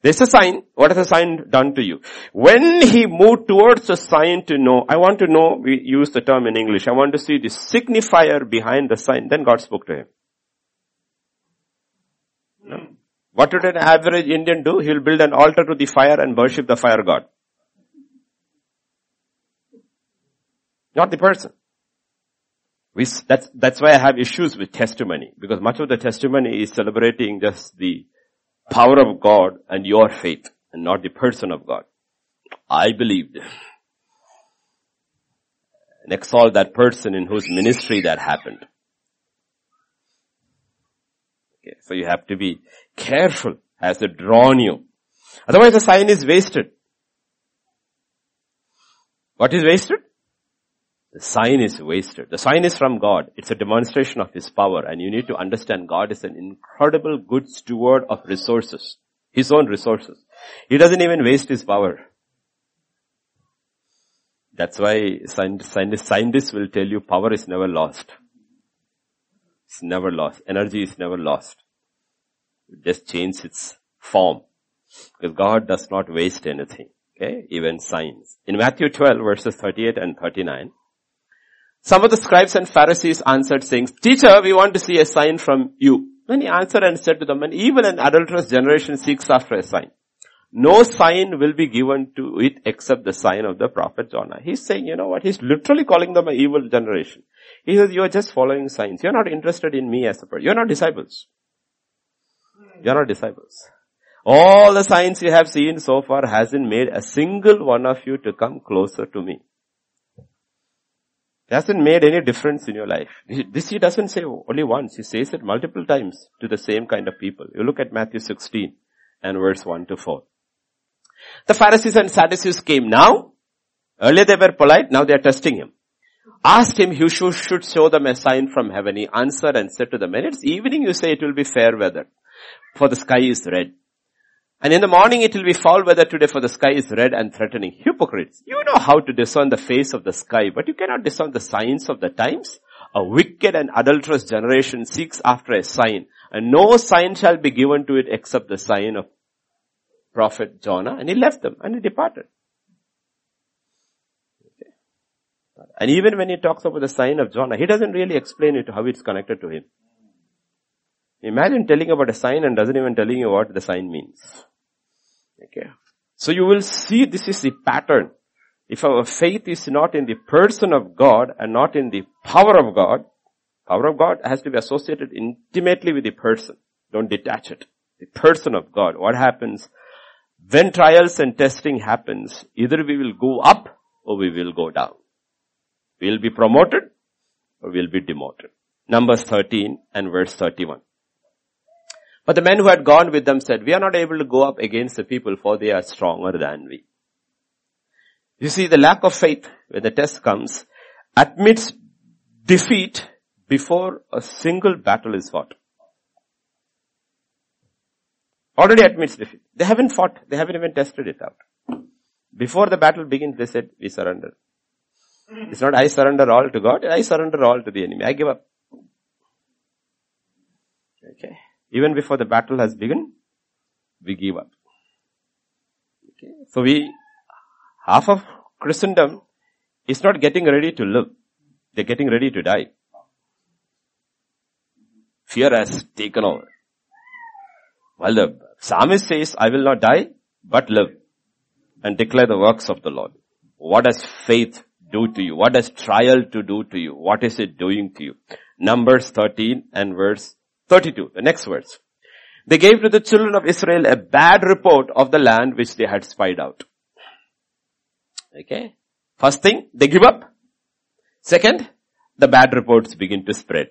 There's a sign. What has the sign done to you? When he moved towards the sign to know, I want to know, we use the term in English, I want to see the signifier behind the sign, then God spoke to him. No? What would an average Indian do? He'll build an altar to the fire and worship the fire god. Not the person. We, that's, that's why I have issues with testimony, because much of the testimony is celebrating just the power of God and your faith, and not the person of God. I believed. And exalt that person in whose ministry that happened. Okay, so you have to be careful as it drawn you. Otherwise the sign is wasted. What is wasted? The sign is wasted. The sign is from God. It's a demonstration of His power and you need to understand God is an incredible good steward of resources. His own resources. He doesn't even waste His power. That's why scientists will tell you power is never lost. It's never lost. Energy is never lost. It just changes its form. Because God does not waste anything. Okay? Even signs. In Matthew 12 verses 38 and 39, some of the scribes and Pharisees answered saying, Teacher, we want to see a sign from you. Then he answered and said to them, an evil and adulterous generation seeks after a sign. No sign will be given to it except the sign of the prophet Jonah. He's saying, you know what? He's literally calling them an evil generation. He says, you're just following signs. You're not interested in me as a person. You're not disciples. You're not disciples. All the signs you have seen so far hasn't made a single one of you to come closer to me. It hasn't made any difference in your life. This he doesn't say only once. He says it multiple times to the same kind of people. You look at Matthew 16 and verse 1 to 4. The Pharisees and Sadducees came now. Earlier they were polite, now they are testing him. Asked him who should show them a sign from heaven. He answered and said to them, when it's evening you say it will be fair weather. For the sky is red. And in the morning it will be foul weather today for the sky is red and threatening. Hypocrites. You know how to discern the face of the sky, but you cannot discern the signs of the times. A wicked and adulterous generation seeks after a sign, and no sign shall be given to it except the sign of prophet Jonah. And he left them and he departed. And even when he talks about the sign of Jonah, he doesn't really explain it how it's connected to him. Imagine telling about a sign and doesn't even telling you what the sign means. Okay. So you will see this is the pattern. If our faith is not in the person of God and not in the power of God, power of God has to be associated intimately with the person. Don't detach it. The person of God. What happens? When trials and testing happens, either we will go up or we will go down. We'll be promoted or we'll be demoted. Numbers 13 and verse 31. But the men who had gone with them said, we are not able to go up against the people for they are stronger than we. You see, the lack of faith when the test comes admits defeat before a single battle is fought. Already admits defeat. They haven't fought. They haven't even tested it out. Before the battle begins, they said, we surrender. It's not I surrender all to God, I surrender all to the enemy. I give up. Okay. Even before the battle has begun, we give up. Okay. So we, half of Christendom is not getting ready to live. They're getting ready to die. Fear has taken over. Well, the psalmist says, I will not die, but live and declare the works of the Lord. What does faith do to you? What does trial to do to you? What is it doing to you? Numbers 13 and verse 32, the next verse. They gave to the children of Israel a bad report of the land which they had spied out. Okay. First thing, they give up. Second, the bad reports begin to spread.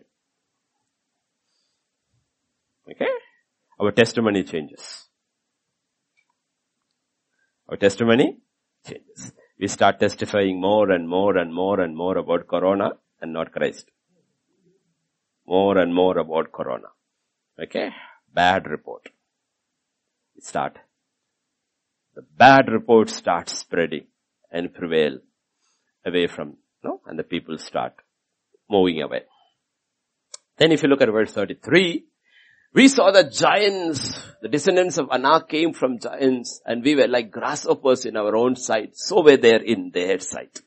Okay. Our testimony changes. Our testimony changes we start testifying more and more and more and more about Corona and not Christ. More and more about Corona. Okay? Bad report. Start. The bad report starts spreading and prevail away from, no? And the people start moving away. Then if you look at verse 33, we saw the giants, the descendants of Anak came from giants and we were like grasshoppers in our own sight. So were they in their sight.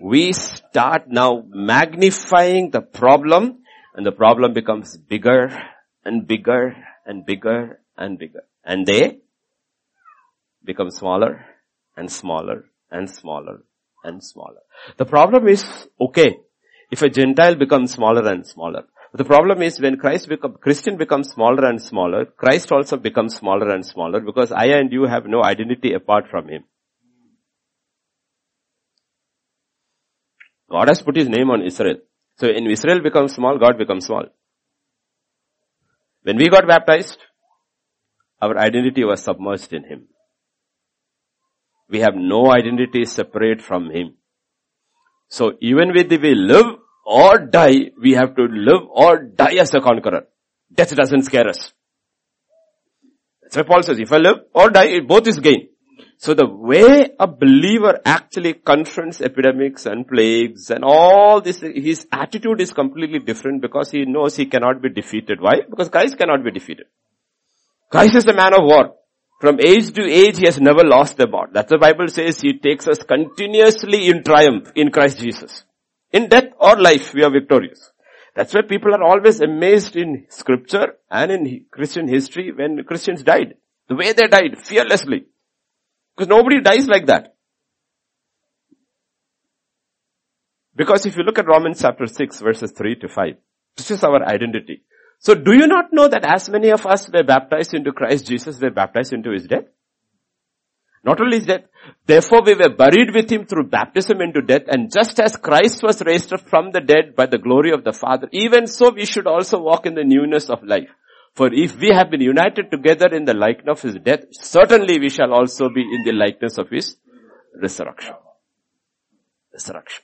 We start now magnifying the problem and the problem becomes bigger and bigger and bigger and bigger. And they become smaller and smaller and smaller and smaller. The problem is, okay, if a Gentile becomes smaller and smaller, the problem is when Christ become, Christian becomes smaller and smaller, Christ also becomes smaller and smaller because I and you have no identity apart from Him. God has put His name on Israel. So when Israel becomes small, God becomes small. When we got baptized, our identity was submerged in Him. We have no identity separate from Him. So even with the we live or die, we have to live or die as a conqueror. Death doesn't scare us. That's why Paul says, if I live or die, both is gain. So the way a believer actually confronts epidemics and plagues and all this, his attitude is completely different because he knows he cannot be defeated. Why? Because Christ cannot be defeated. Christ is the man of war. From age to age, he has never lost the battle. That's the Bible says he takes us continuously in triumph in Christ Jesus. In death or life, we are victorious. That's why people are always amazed in scripture and in Christian history when Christians died. The way they died, fearlessly. Because nobody dies like that. Because if you look at Romans chapter 6 verses 3 to 5, this is our identity. So do you not know that as many of us were baptized into Christ Jesus were baptized into His death? Not only is that, therefore we were buried with him through baptism into death and just as Christ was raised up from the dead by the glory of the Father, even so we should also walk in the newness of life. For if we have been united together in the likeness of his death, certainly we shall also be in the likeness of his resurrection. Resurrection.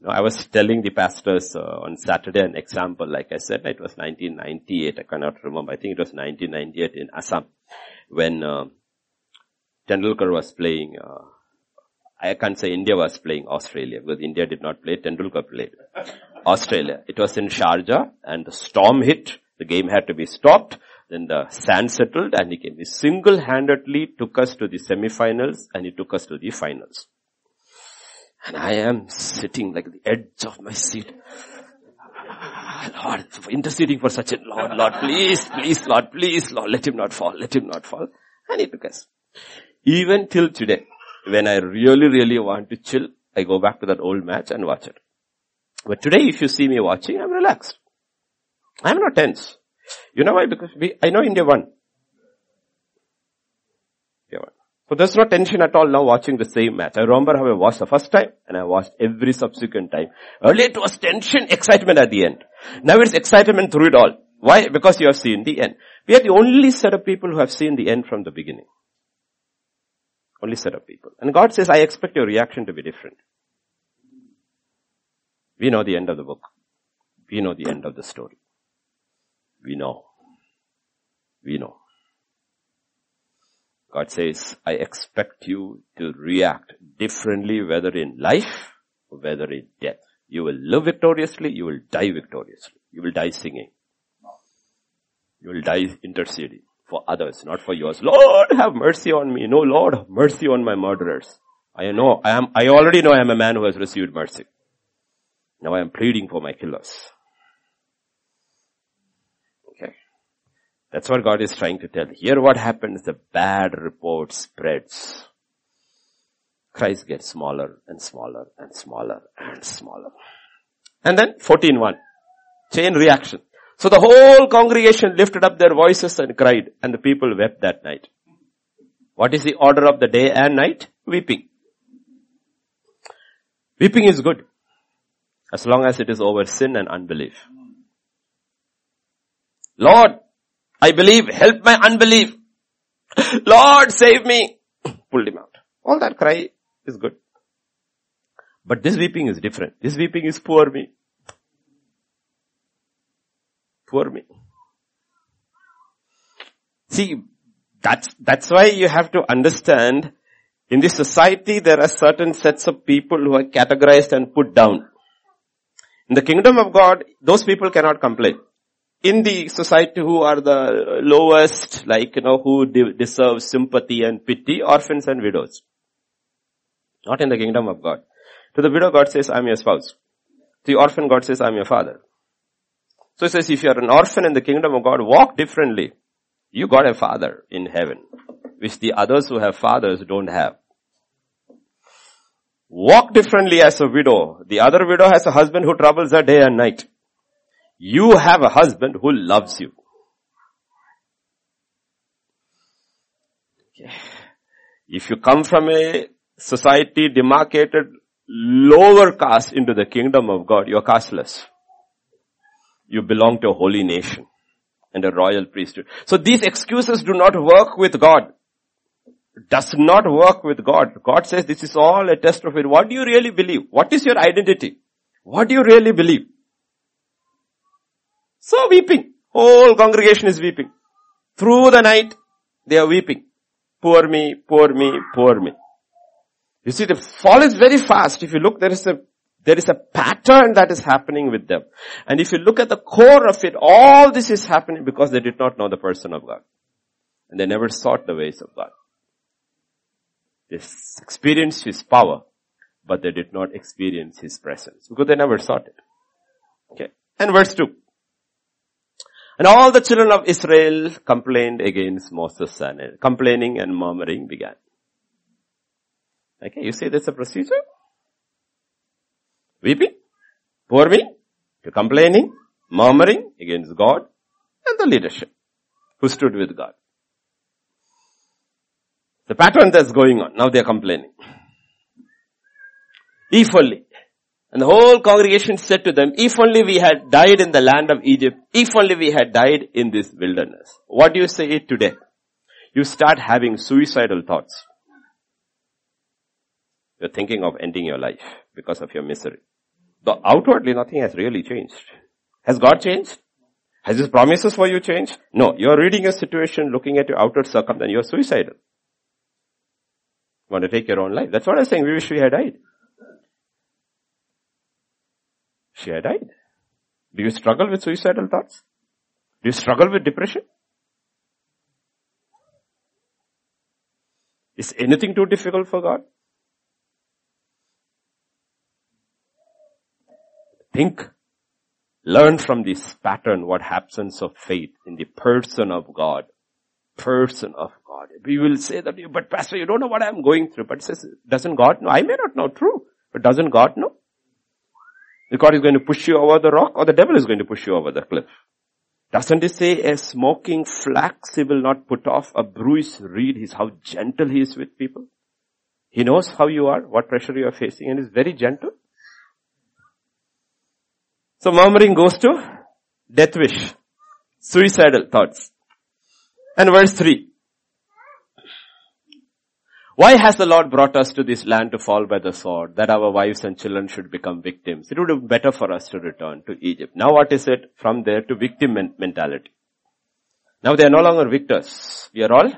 Now, I was telling the pastors uh, on Saturday an example, like I said, it was 1998, I cannot remember, I think it was 1998 in Assam, when uh, Tendulkar was playing, uh, I can't say India was playing Australia because India did not play, Tendulkar played. Australia. It was in Sharjah and the storm hit. The game had to be stopped. Then the sand settled and he came. He single-handedly took us to the semi-finals and he took us to the finals. And I am sitting like the edge of my seat. Lord, interceding for such a Lord, Lord, please, please, Lord, please, Lord, let him not fall, let him not fall. And he took us. Even till today, when I really, really want to chill, I go back to that old match and watch it. But today, if you see me watching, I'm relaxed. I'm not tense. You know why? Because we, I know India won. India won. So there's no tension at all now watching the same match. I remember how I watched the first time and I watched every subsequent time. Earlier it was tension, excitement at the end. Now it's excitement through it all. Why? Because you have seen the end. We are the only set of people who have seen the end from the beginning. Only set of people. And God says, I expect your reaction to be different. We know the end of the book. We know the end of the story. We know. We know. God says, I expect you to react differently whether in life or whether in death. You will live victoriously, you will die victoriously. You will die singing. You will die interceding for others, not for yours. Lord, have mercy on me. No, Lord, have mercy on my murderers. I know, I am, I already know I am a man who has received mercy. Now I am pleading for my killers. That's what God is trying to tell. Here what happens, the bad report spreads. Christ gets smaller and smaller and smaller and smaller. And then 14.1. Chain reaction. So the whole congregation lifted up their voices and cried and the people wept that night. What is the order of the day and night? Weeping. Weeping is good. As long as it is over sin and unbelief. Lord, I believe, help my unbelief. Lord, save me. Pulled him out. All that cry is good. But this weeping is different. This weeping is poor me. Poor me. See, that's, that's why you have to understand in this society there are certain sets of people who are categorized and put down. In the kingdom of God, those people cannot complain. In the society who are the lowest, like, you know, who de- deserve sympathy and pity, orphans and widows. Not in the kingdom of God. To the widow, God says, I'm your spouse. To the orphan, God says, I'm your father. So he says, if you are an orphan in the kingdom of God, walk differently. You got a father in heaven, which the others who have fathers don't have. Walk differently as a widow. The other widow has a husband who troubles her day and night. You have a husband who loves you. If you come from a society demarcated lower caste into the kingdom of God, you're casteless. You belong to a holy nation and a royal priesthood. So these excuses do not work with God does not work with God. God says this is all a test of it. What do you really believe? What is your identity? What do you really believe? So weeping. Whole congregation is weeping. Through the night, they are weeping. Poor me, poor me, poor me. You see, the fall is very fast. If you look, there is a, there is a pattern that is happening with them. And if you look at the core of it, all this is happening because they did not know the person of God. And they never sought the ways of God. They experienced His power, but they did not experience His presence because they never sought it. Okay. And verse 2. And all the children of Israel complained against Moses and complaining and murmuring began. Okay, you see there's a procedure? Weeping, poor me, to complaining, murmuring against God and the leadership who stood with God. The pattern that's going on. Now they are complaining. Only. And the whole congregation said to them, if only we had died in the land of Egypt, if only we had died in this wilderness. What do you say today? You start having suicidal thoughts. You're thinking of ending your life because of your misery. Though outwardly nothing has really changed. Has God changed? Has His promises for you changed? No. You're reading your situation, looking at your outward circumstance, you're suicidal. You want to take your own life. That's what I'm saying. We wish we had died. She had died. Do you struggle with suicidal thoughts? Do you struggle with depression? Is anything too difficult for God? Think, learn from this pattern what happens of faith in the person of God. Person of God. We will say that, but pastor, you don't know what I'm going through. But says, doesn't God know? I may not know, true. But doesn't God know? God is going to push you over the rock or the devil is going to push you over the cliff. Doesn't he say a smoking flax he will not put off, a bruised reed, he's how gentle he is with people? He knows how you are, what pressure you are facing and is very gentle. So murmuring goes to death wish, suicidal thoughts. And verse 3. Why has the Lord brought us to this land to fall by the sword, that our wives and children should become victims? It would have been better for us to return to Egypt. Now what is it? From there to victim mentality. Now they are no longer victors. We are all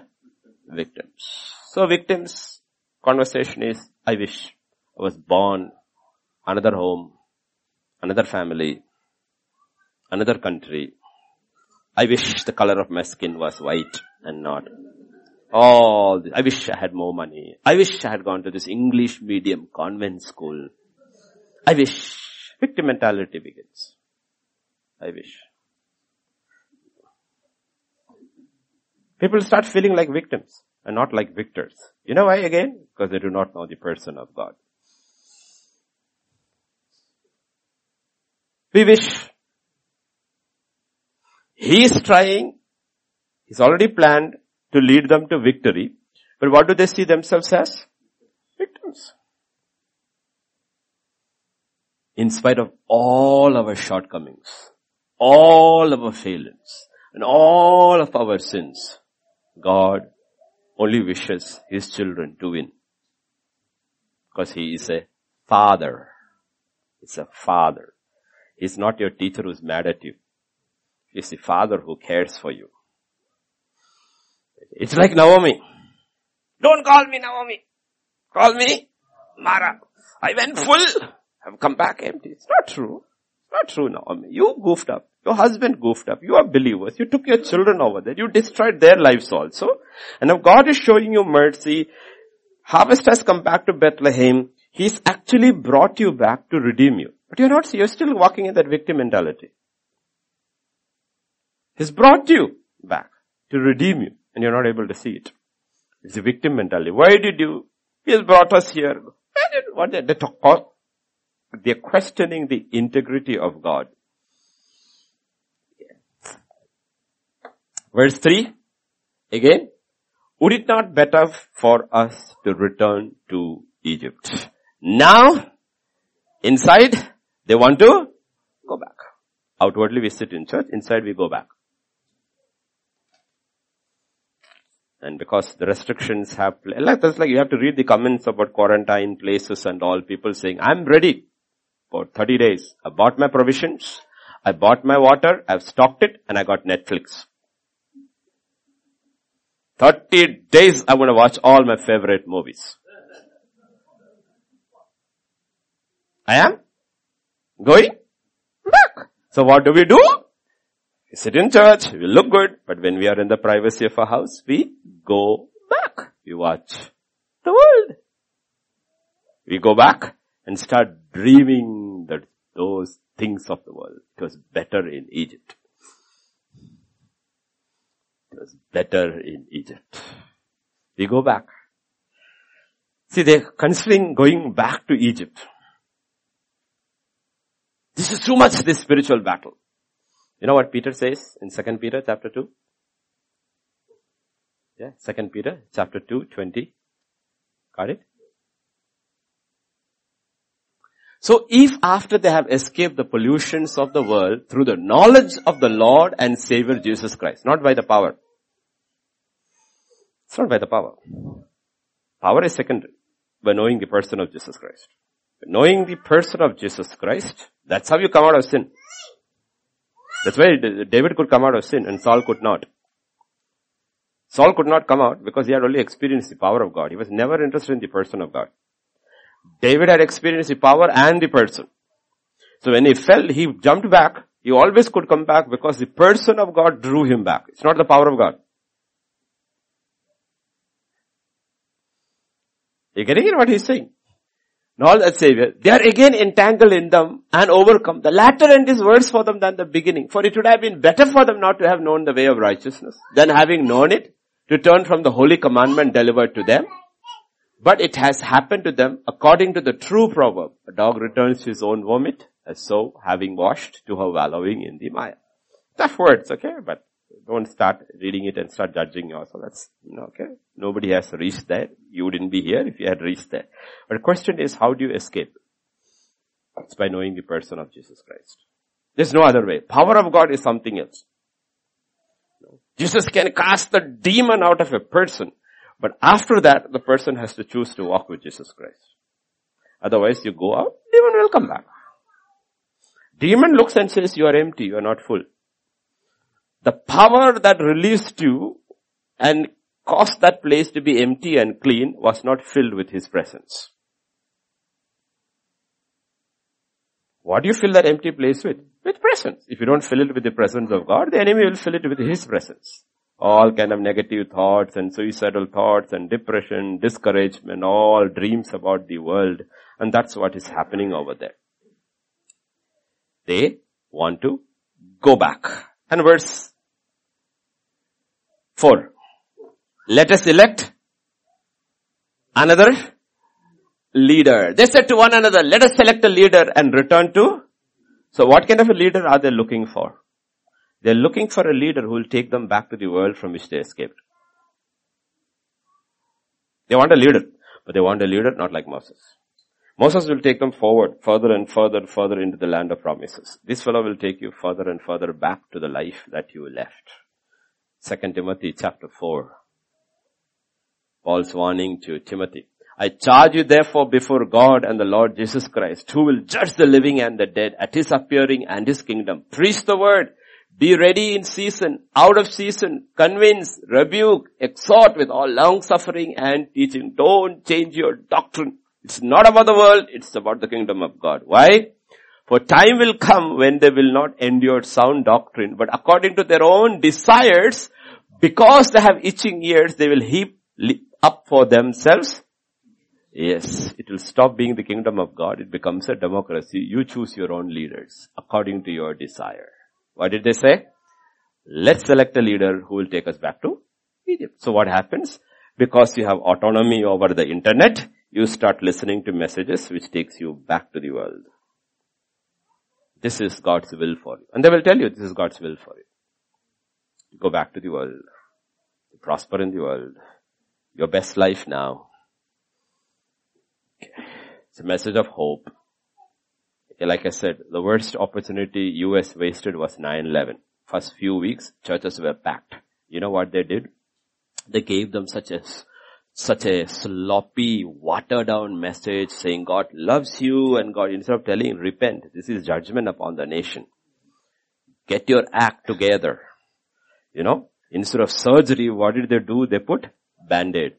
victims. So victims, conversation is, I wish I was born, another home, another family, another country. I wish the color of my skin was white and not all this. I wish I had more money. I wish I had gone to this English medium convent school. I wish. Victim mentality begins. I wish. People start feeling like victims and not like victors. You know why again? Because they do not know the person of God. We wish. He is trying. He's already planned to lead them to victory. But what do they see themselves as? Victims. In spite of all our shortcomings, all our failures, and all of our sins, God only wishes His children to win. Because He is a father. It's a father. He's not your teacher who's mad at you. He's the father who cares for you. It's like Naomi. Don't call me Naomi. Call me Mara. I went full. I've come back empty. It's not true. It's not true, Naomi. You goofed up. Your husband goofed up. You are believers. You took your children over there. You destroyed their lives also. And now God is showing you mercy. Harvest has come back to Bethlehem. He's actually brought you back to redeem you. But you're not, you're still walking in that victim mentality. He's brought you back to redeem you and you're not able to see it. It's a victim mentality. Why did you? He has brought us here. What they, they talk, they're questioning the integrity of God. Verse 3, again, would it not better for us to return to Egypt? Now, inside, they want to go back. Outwardly we sit in church, inside we go back. And because the restrictions have, like, that's like you have to read the comments about quarantine places and all people saying, I'm ready for 30 days. I bought my provisions. I bought my water. I've stocked it and I got Netflix. 30 days I'm going to watch all my favorite movies. I am going back. So what do we do? We sit in church, we look good, but when we are in the privacy of our house, we go back. We watch the world. We go back and start dreaming that those things of the world. It was better in Egypt. It was better in Egypt. We go back. See, they're considering going back to Egypt. This is too much this spiritual battle. You know what Peter says in 2 Peter chapter 2? Yeah, 2 Peter chapter 2, 20. Got it? So if after they have escaped the pollutions of the world through the knowledge of the Lord and Savior Jesus Christ, not by the power. It's not by the power. Power is secondary. By knowing the person of Jesus Christ. Knowing the person of Jesus Christ, that's how you come out of sin. That's why David could come out of sin and Saul could not. Saul could not come out because he had only experienced the power of God. He was never interested in the person of God. David had experienced the power and the person. So when he fell, he jumped back. He always could come back because the person of God drew him back. It's not the power of God. You getting it what he's saying? All that Savior, they are again entangled in them and overcome. The latter end is worse for them than the beginning. For it would have been better for them not to have known the way of righteousness than having known it, to turn from the holy commandment delivered to them. But it has happened to them according to the true proverb. A dog returns to his own vomit, as so having washed to her wallowing in the mire. Tough words, okay? But don't start reading it and start judging yourself. That's, you know, okay. Nobody has reached there. You wouldn't be here if you had reached there. But the question is, how do you escape? It's by knowing the person of Jesus Christ. There's no other way. Power of God is something else. Jesus can cast the demon out of a person, but after that, the person has to choose to walk with Jesus Christ. Otherwise, you go out, demon will come back. Demon looks and says, you are empty, you are not full. The power that released you and caused that place to be empty and clean was not filled with His presence. What do you fill that empty place with? With presence. If you don't fill it with the presence of God, the enemy will fill it with His presence. All kind of negative thoughts and suicidal thoughts and depression, discouragement, all dreams about the world. And that's what is happening over there. They want to go back. And verse 4. Let us elect another leader. They said to one another, let us select a leader and return to. So what kind of a leader are they looking for? They're looking for a leader who will take them back to the world from which they escaped. They want a leader, but they want a leader not like Moses. Moses will take them forward, further and further, further into the land of promises. This fellow will take you further and further back to the life that you left. Second Timothy chapter 4. Paul's warning to Timothy. I charge you therefore before God and the Lord Jesus Christ, who will judge the living and the dead at his appearing and his kingdom. Preach the word. Be ready in season, out of season, convince, rebuke, exhort with all long suffering and teaching. Don't change your doctrine. It's not about the world, it's about the kingdom of God. Why? For time will come when they will not endure sound doctrine, but according to their own desires, because they have itching ears, they will heap up for themselves. Yes, it will stop being the kingdom of God. It becomes a democracy. You choose your own leaders according to your desire. What did they say? Let's select a leader who will take us back to Egypt. So what happens? Because you have autonomy over the internet, you start listening to messages which takes you back to the world. This is God's will for you. And they will tell you this is God's will for you. Go back to the world. Prosper in the world. Your best life now. It's a message of hope. Okay, like I said, the worst opportunity US wasted was 9-11. First few weeks, churches were packed. You know what they did? They gave them such a such a sloppy, watered down message saying God loves you and God, instead of telling repent, this is judgment upon the nation. Get your act together. You know, instead of surgery, what did they do? They put band-aid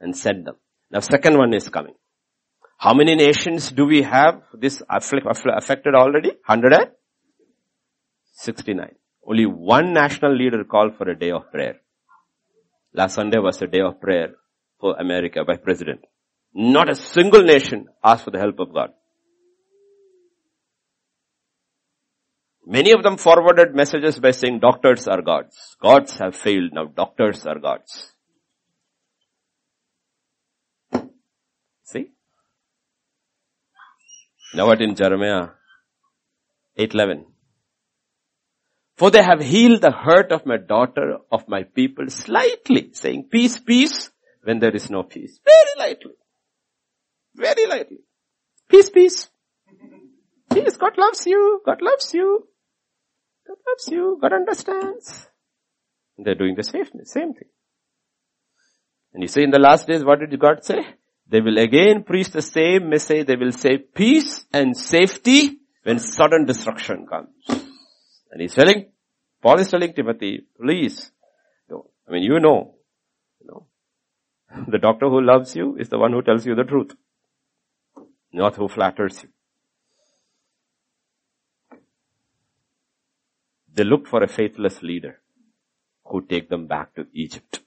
and sent them. Now second one is coming. How many nations do we have this affected already? 169. Only one national leader called for a day of prayer. Last Sunday was a day of prayer for America by president. Not a single nation asked for the help of God. Many of them forwarded messages by saying doctors are gods. Gods have failed now. Doctors are gods. See? Now what in Jeremiah 8.11? For they have healed the hurt of my daughter, of my people slightly, saying peace, peace, when there is no peace. Very lightly. Very lightly. Peace, peace. Peace. God loves you. God loves you. God loves you. God understands. And they're doing the same, same thing. And you say in the last days, what did God say? They will again preach the same message. They will say peace and safety when sudden destruction comes. And he's telling, Paul is telling Timothy, please, I mean, you know, you know, the doctor who loves you is the one who tells you the truth, not who flatters you. They looked for a faithless leader who take them back to Egypt.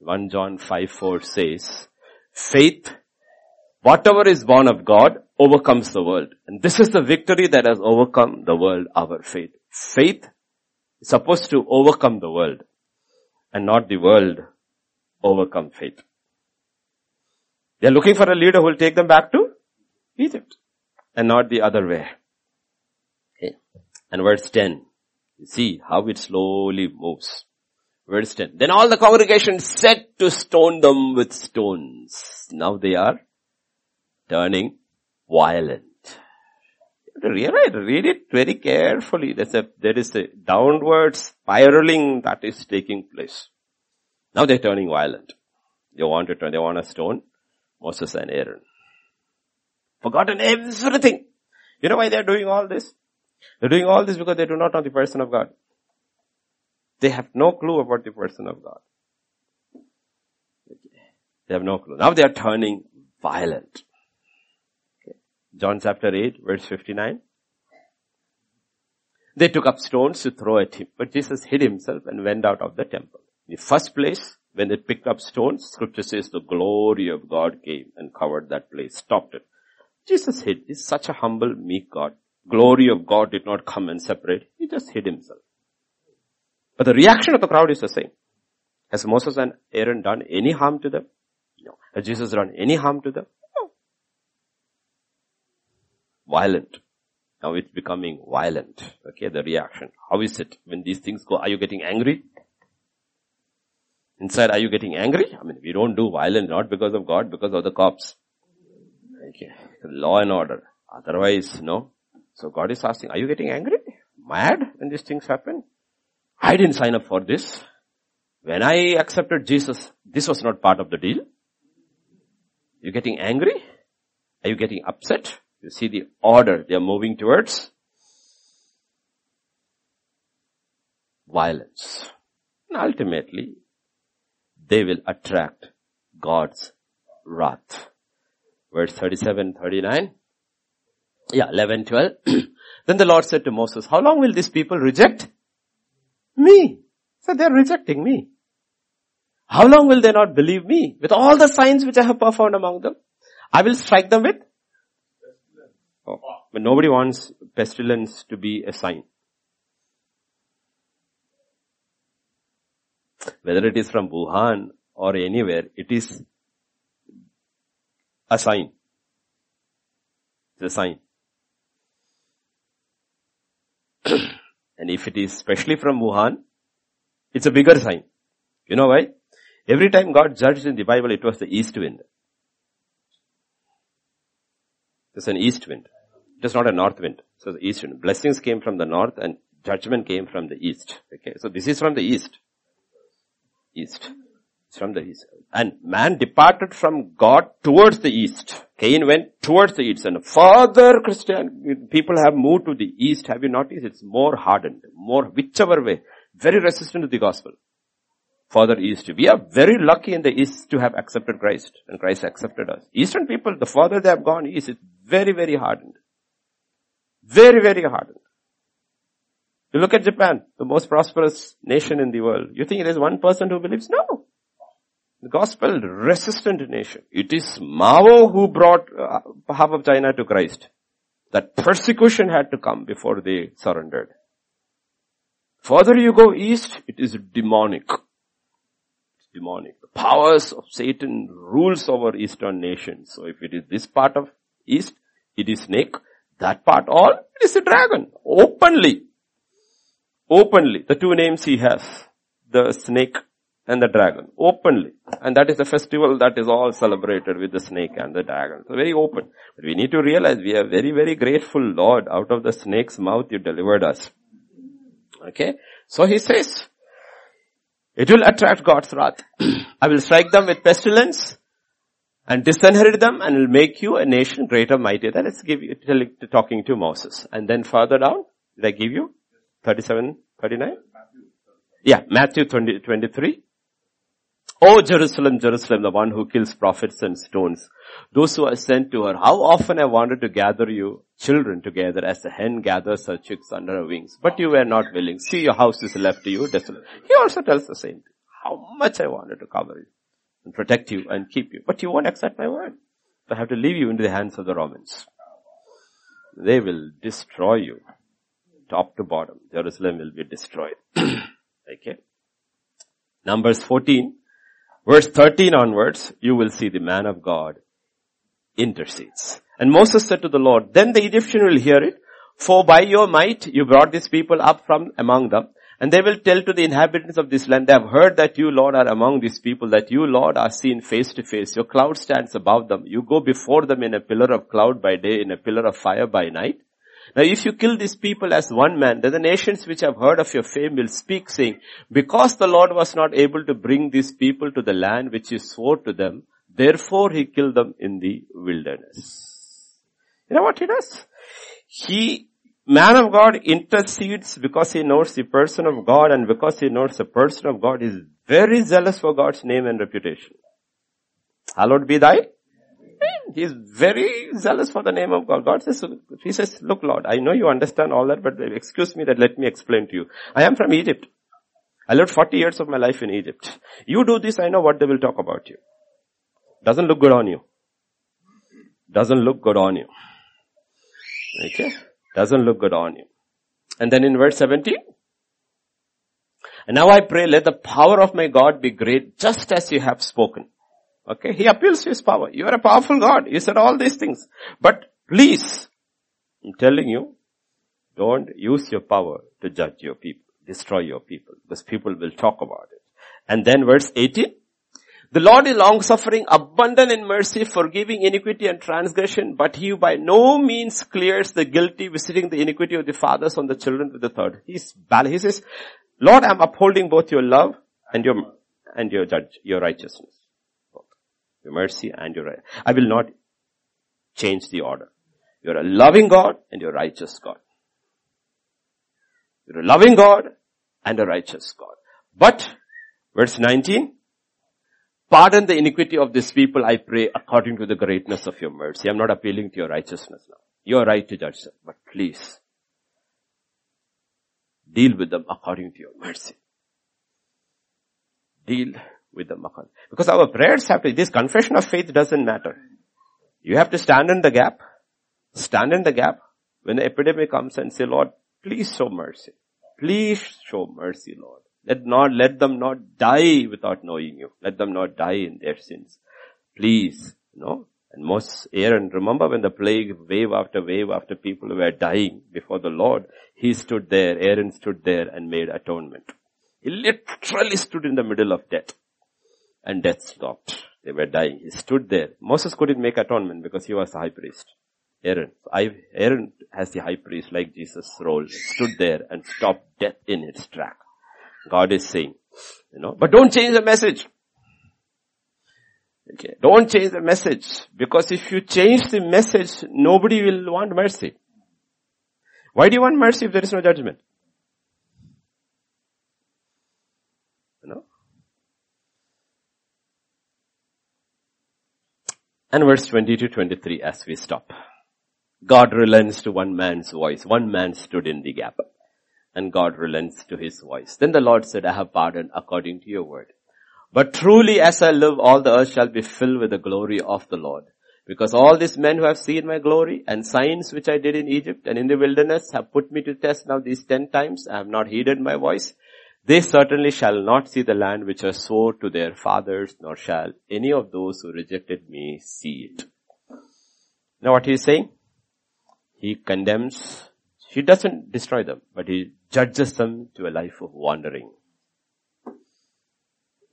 1 John 5 4 says, faith, whatever is born of God overcomes the world. And this is the victory that has overcome the world, our faith. Faith is supposed to overcome the world and not the world overcome faith. They're looking for a leader who will take them back to Egypt and not the other way. Okay. And verse 10, you see how it slowly moves. Verse 10. Then all the congregation set to stone them with stones. Now they are turning violent. Read it, read it very carefully. There's a, there is a downward spiraling that is taking place. Now they're turning violent. They want to turn, they want to stone Moses and Aaron. Forgotten everything. You know why they're doing all this? They're doing all this because they do not know the person of God. They have no clue about the person of God. They have no clue. Now they are turning violent. John chapter 8 verse 59. They took up stones to throw at him, but Jesus hid himself and went out of the temple. In the first place, when they picked up stones, scripture says the glory of God came and covered that place, stopped it. Jesus hid. He's such a humble, meek God. Glory of God did not come and separate. He just hid himself. But the reaction of the crowd is the same. Has Moses and Aaron done any harm to them? No. Has Jesus done any harm to them? Violent. Now it's becoming violent. Okay, the reaction. How is it when these things go? Are you getting angry? Inside, are you getting angry? I mean, we don't do violence not because of God, because of the cops. Okay. Law and order. Otherwise, no. So God is asking, are you getting angry? Mad when these things happen? I didn't sign up for this. When I accepted Jesus, this was not part of the deal. You getting angry? Are you getting upset? You see the order they are moving towards? Violence. And ultimately, they will attract God's wrath. Verse 37, 39. Yeah, 11, 12. then the Lord said to Moses, how long will these people reject me? So they're rejecting me. How long will they not believe me? With all the signs which I have performed among them. I will strike them with. But nobody wants pestilence to be a sign. Whether it is from Wuhan or anywhere, it is a sign. It's a sign. and if it is especially from Wuhan, it's a bigger sign. You know why? Every time God judged in the Bible, it was the east wind. It's an east wind. Is not a north wind. So the east wind. Blessings came from the north and judgment came from the east. Okay. So this is from the east east. It's from the east. And man departed from God towards the east. Cain went towards the east and further Christian people have moved to the east. Have you noticed? It's more hardened, more whichever way, very resistant to the gospel. Further east. We are very lucky in the east to have accepted Christ and Christ accepted us. Eastern people, the further they have gone east, it's very, very hardened. Very, very hardened. You look at Japan, the most prosperous nation in the world. You think there's one person who believes? No. The gospel resistant nation. It is Mao who brought uh, half of China to Christ. That persecution had to come before they surrendered. Further you go east, it is demonic. It's demonic. The powers of Satan rules over eastern nations. So if it is this part of east, it is snake. That part all, it is a dragon. Openly openly the two names he has, the snake and the dragon, openly. And that is a festival that is all celebrated with the snake and the dragon. So very open. But we need to realize we are very, very grateful, Lord, out of the snake's mouth you delivered us. Okay? So he says, it will attract God's wrath. I will strike them with pestilence and disinherit them and will make you a nation greater, mightier. Then let's give you, talking to Moses. And then further down, did I give you? 37, 39? Yeah, Matthew 20, 23. Oh Jerusalem, Jerusalem, the one who kills prophets and stones. Those who are sent to her. How often I wanted to gather you children together as a hen gathers her chicks under her wings. But you were not willing. See your house is left to you desolate. He also tells the same thing. How much I wanted to cover you and protect you and keep you. But you won't accept my word. So I have to leave you into the hands of the Romans. They will destroy you. Top to bottom. Jerusalem will be destroyed. okay. Numbers 14 Verse 13 onwards, you will see the man of God intercedes. And Moses said to the Lord, then the Egyptian will hear it, for by your might you brought these people up from among them, and they will tell to the inhabitants of this land, they have heard that you, Lord, are among these people, that you, Lord, are seen face to face. Your cloud stands above them. You go before them in a pillar of cloud by day, in a pillar of fire by night. Now if you kill these people as one man, then the nations which have heard of your fame will speak saying, because the Lord was not able to bring these people to the land which he swore to them, therefore he killed them in the wilderness. You know what he does? He, man of God intercedes because he knows the person of God and because he knows the person of God is very zealous for God's name and reputation. Hallowed be thy He's very zealous for the name of God. God says, he says, look Lord, I know you understand all that, but excuse me that let me explain to you. I am from Egypt. I lived 40 years of my life in Egypt. You do this, I know what they will talk about you. Doesn't look good on you. Doesn't look good on you. Okay? Doesn't look good on you. And then in verse 17, and now I pray, let the power of my God be great, just as you have spoken. Okay, he appeals to his power. You are a powerful God. You said all these things. But please, I'm telling you, don't use your power to judge your people, destroy your people, because people will talk about it. And then verse 18, the Lord is long suffering, abundant in mercy, forgiving iniquity and transgression, but he by no means clears the guilty, visiting the iniquity of the fathers on the children with the third. He's He says, Lord, I'm upholding both your love and your, and your judge, your righteousness your mercy and your right. I will not change the order. You're a loving God and you're a righteous God. You're a loving God and a righteous God. But, verse 19, pardon the iniquity of this people, I pray, according to the greatness of your mercy. I'm not appealing to your righteousness now. You're right to judge them, but please, deal with them according to your mercy. Deal with them Makan. Because our prayers have to, this confession of faith doesn't matter. You have to stand in the gap, stand in the gap when the epidemic comes and say, Lord, please show mercy. Please show mercy, Lord. Let not, let them not die without knowing you. Let them not die in their sins. Please, you know. And most Aaron, remember when the plague, wave after wave after people were dying before the Lord, he stood there, Aaron stood there and made atonement. He literally stood in the middle of death and death stopped. They were dying. He stood there. Moses couldn't make atonement because he was the high priest. Aaron, Aaron has the high priest like Jesus role, stood there and stopped death in its track. God is saying, you know, but don't change the message. Okay. Don't change the message because if you change the message, nobody will want mercy. Why do you want mercy if there is no judgment? You know? And verse 20 to 23 as we stop. God relents to one man's voice. One man stood in the gap. And God relents to his voice. Then the Lord said, I have pardoned according to your word. But truly as I live, all the earth shall be filled with the glory of the Lord. Because all these men who have seen my glory and signs which I did in Egypt and in the wilderness have put me to test now these ten times. I have not heeded my voice. They certainly shall not see the land which I swore to their fathers, nor shall any of those who rejected me see it. Now what he is saying? He condemns, he doesn't destroy them, but he judges them to a life of wandering.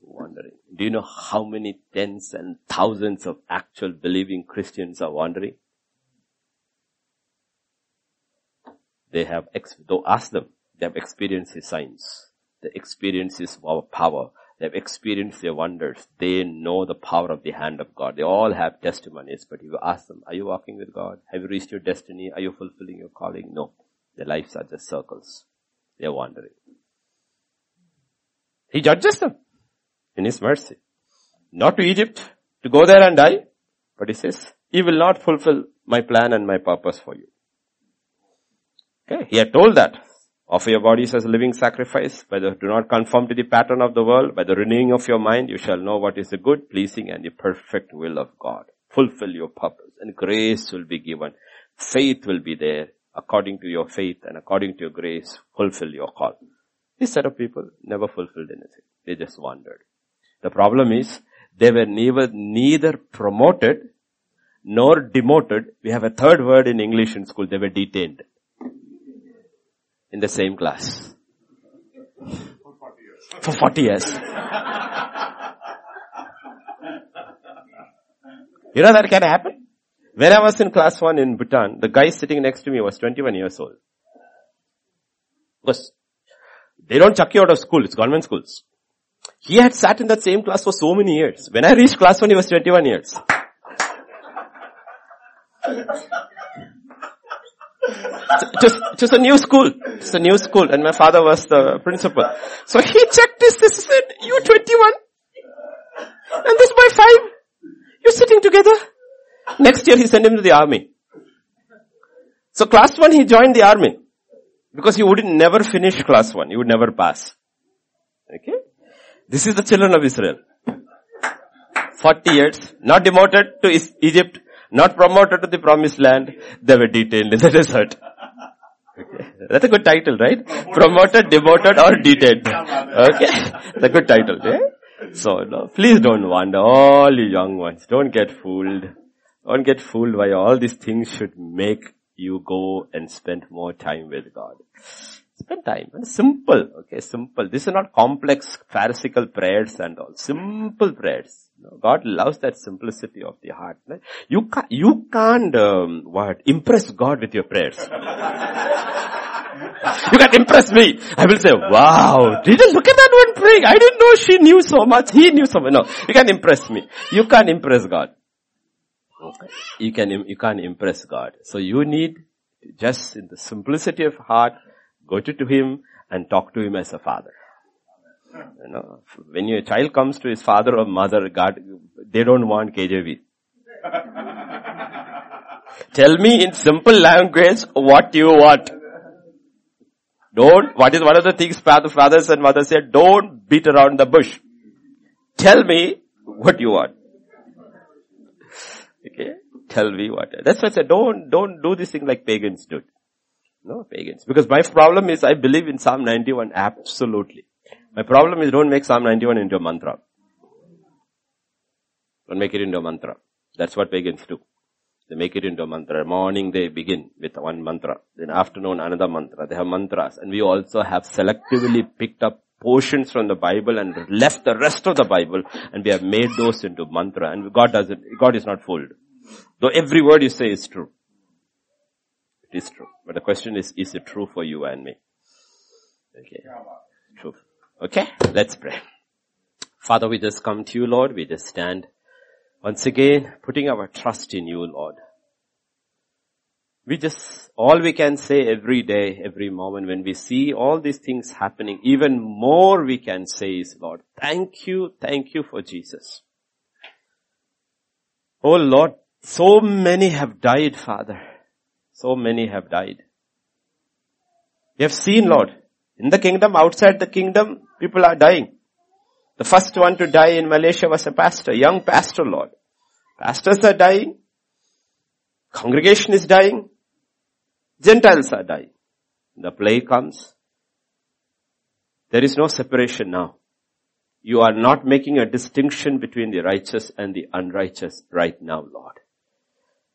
Wandering. Do you know how many tens and thousands of actual believing Christians are wandering? They have, though ask them, they have experienced his signs. They experience is our power. They've experienced their wonders. They know the power of the hand of God. They all have testimonies, but if you ask them, are you walking with God? Have you reached your destiny? Are you fulfilling your calling? No. Their lives are just circles. They're wandering. He judges them in His mercy. Not to Egypt, to go there and die. But he says, he will not fulfill my plan and my purpose for you. Okay, he had told that. Offer your bodies as a living sacrifice, by the, do not conform to the pattern of the world, by the renewing of your mind, you shall know what is the good, pleasing and the perfect will of God. Fulfill your purpose and grace will be given. Faith will be there according to your faith and according to your grace, fulfill your call. This set of people never fulfilled anything. They just wandered. The problem is they were neither, neither promoted nor demoted. We have a third word in English in school. They were detained in the same class. For 40 years. you know that can happen? When I was in class 1 in Bhutan, the guy sitting next to me was 21 years old. Because they don't chuck you out of school, it's government schools. He had sat in that same class for so many years. When I reached class 1, he was 21 years. just, just a new school. It's a new school and my father was the principal. So he checked this, this said, you're 21 and this boy 5. You're sitting together. Next year he sent him to the army. So class 1 he joined the army. Because he would never finish class 1. He would never pass. Okay? This is the children of Israel. 40 years, not demoted to Egypt, not promoted to the promised land, they were detained in the desert. That's a good title, right? Promoted, demoted or detained. Okay? That's a good title, yeah? So, no, please don't wander, all you young ones. Don't get fooled. Don't get fooled by all these things should make you go and spend more time with God. Spend time. Simple. Okay, simple. These are not complex pharisaical prayers and all. Simple prayers. God loves that simplicity of the heart. You can't, you can't, um, what, impress God with your prayers. you can impress me. I will say, wow, did you look at that one praying? I didn't know she knew so much. He knew so much. No, you can impress me. You can't impress God. You can, you can't impress God. So you need just in the simplicity of heart, go to, to Him and talk to Him as a father. You know, when your child comes to his father or mother, God, they don't want KJV. Tell me in simple language what you want. Don't, what is one of the things fathers and mothers said, don't beat around the bush. Tell me what you want. Okay? Tell me what. That's why I said, don't, don't do this thing like pagans do. No, pagans. Because my problem is I believe in Psalm 91 absolutely. My problem is don't make Psalm 91 into a mantra. Don't make it into a mantra. That's what pagans do. They make it into a mantra. Morning they begin with one mantra. Then afternoon another mantra. They have mantras. And we also have selectively picked up portions from the Bible and left the rest of the Bible and we have made those into mantra and God doesn't, God is not fooled. Though every word you say is true. It is true. But the question is, is it true for you and me? Okay. True. Okay, let's pray. Father, we just come to you, Lord. We just stand once again putting our trust in you, Lord. We just, all we can say every day, every moment when we see all these things happening, even more we can say is, Lord, thank you, thank you for Jesus. Oh Lord, so many have died, Father. So many have died. We have seen, Lord, in the kingdom, outside the kingdom, people are dying. The first one to die in Malaysia was a pastor, young pastor, Lord. Pastors are dying. Congregation is dying. Gentiles are dying. The plague comes. There is no separation now. You are not making a distinction between the righteous and the unrighteous right now, Lord.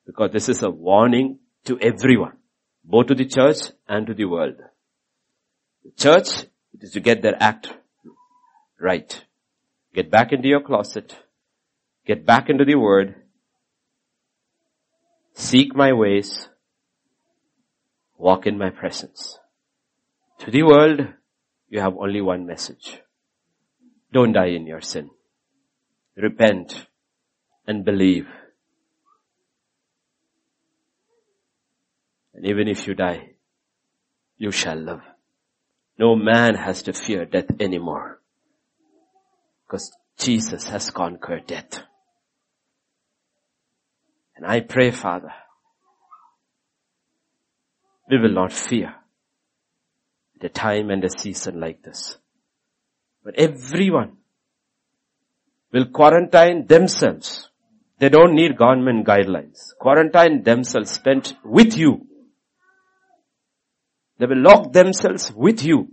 Because this is a warning to everyone, both to the church and to the world. The church it is to get their act right. Get back into your closet. Get back into the word. Seek my ways. Walk in my presence. To the world, you have only one message. Don't die in your sin. Repent and believe. And even if you die, you shall live. No man has to fear death anymore. Because Jesus has conquered death. And I pray, Father, we will not fear a time and a season like this. But everyone will quarantine themselves. They don't need government guidelines. Quarantine themselves spent with you. They will lock themselves with you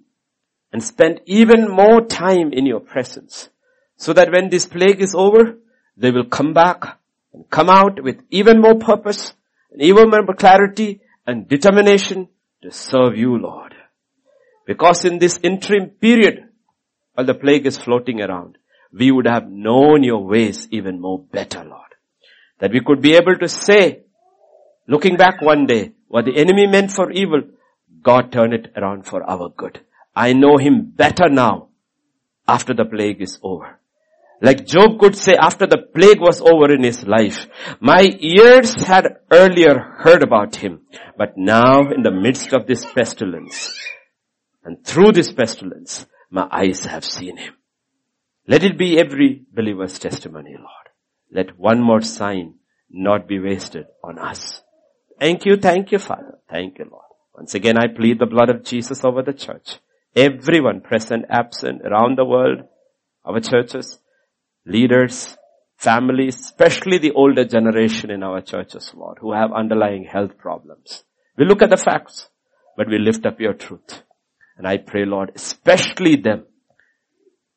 and spend even more time in your presence. So that when this plague is over, they will come back and come out with even more purpose and even more clarity and determination to serve you, Lord. Because in this interim period, while the plague is floating around, we would have known your ways even more better, Lord. That we could be able to say, looking back one day, what the enemy meant for evil, God turned it around for our good. I know him better now after the plague is over. Like Job could say after the plague was over in his life, my ears had earlier heard about him, but now in the midst of this pestilence, and through this pestilence, my eyes have seen him. Let it be every believer's testimony, Lord. Let one more sign not be wasted on us. Thank you, thank you, Father. Thank you, Lord. Once again, I plead the blood of Jesus over the church. Everyone present, absent, around the world, our churches, leaders, families, especially the older generation in our churches, Lord, who have underlying health problems. We look at the facts, but we lift up your truth. And I pray, Lord, especially them.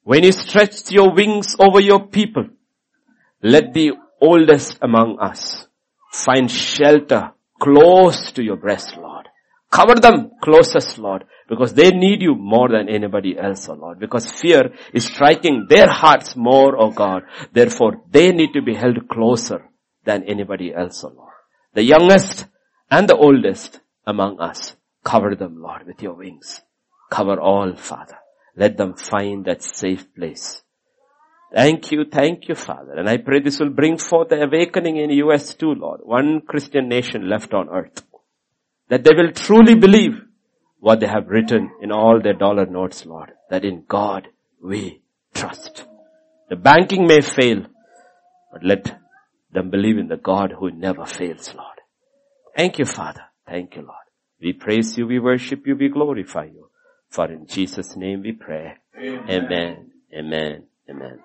When you stretch your wings over your people, let the oldest among us find shelter close to your breast, Lord. Cover them closest, Lord, because they need you more than anybody else, oh Lord, because fear is striking their hearts more, oh God. Therefore, they need to be held closer than anybody else, oh Lord. The youngest and the oldest among us, cover them, Lord, with your wings. Cover all, Father. Let them find that safe place. Thank you, thank you, Father. And I pray this will bring forth the awakening in US too, Lord. One Christian nation left on earth. That they will truly believe what they have written in all their dollar notes, Lord. That in God we trust. The banking may fail, but let them believe in the God who never fails, Lord. Thank you, Father. Thank you, Lord. We praise you, we worship you, we glorify you. For in Jesus' name we pray. Amen. Amen. Amen. Amen.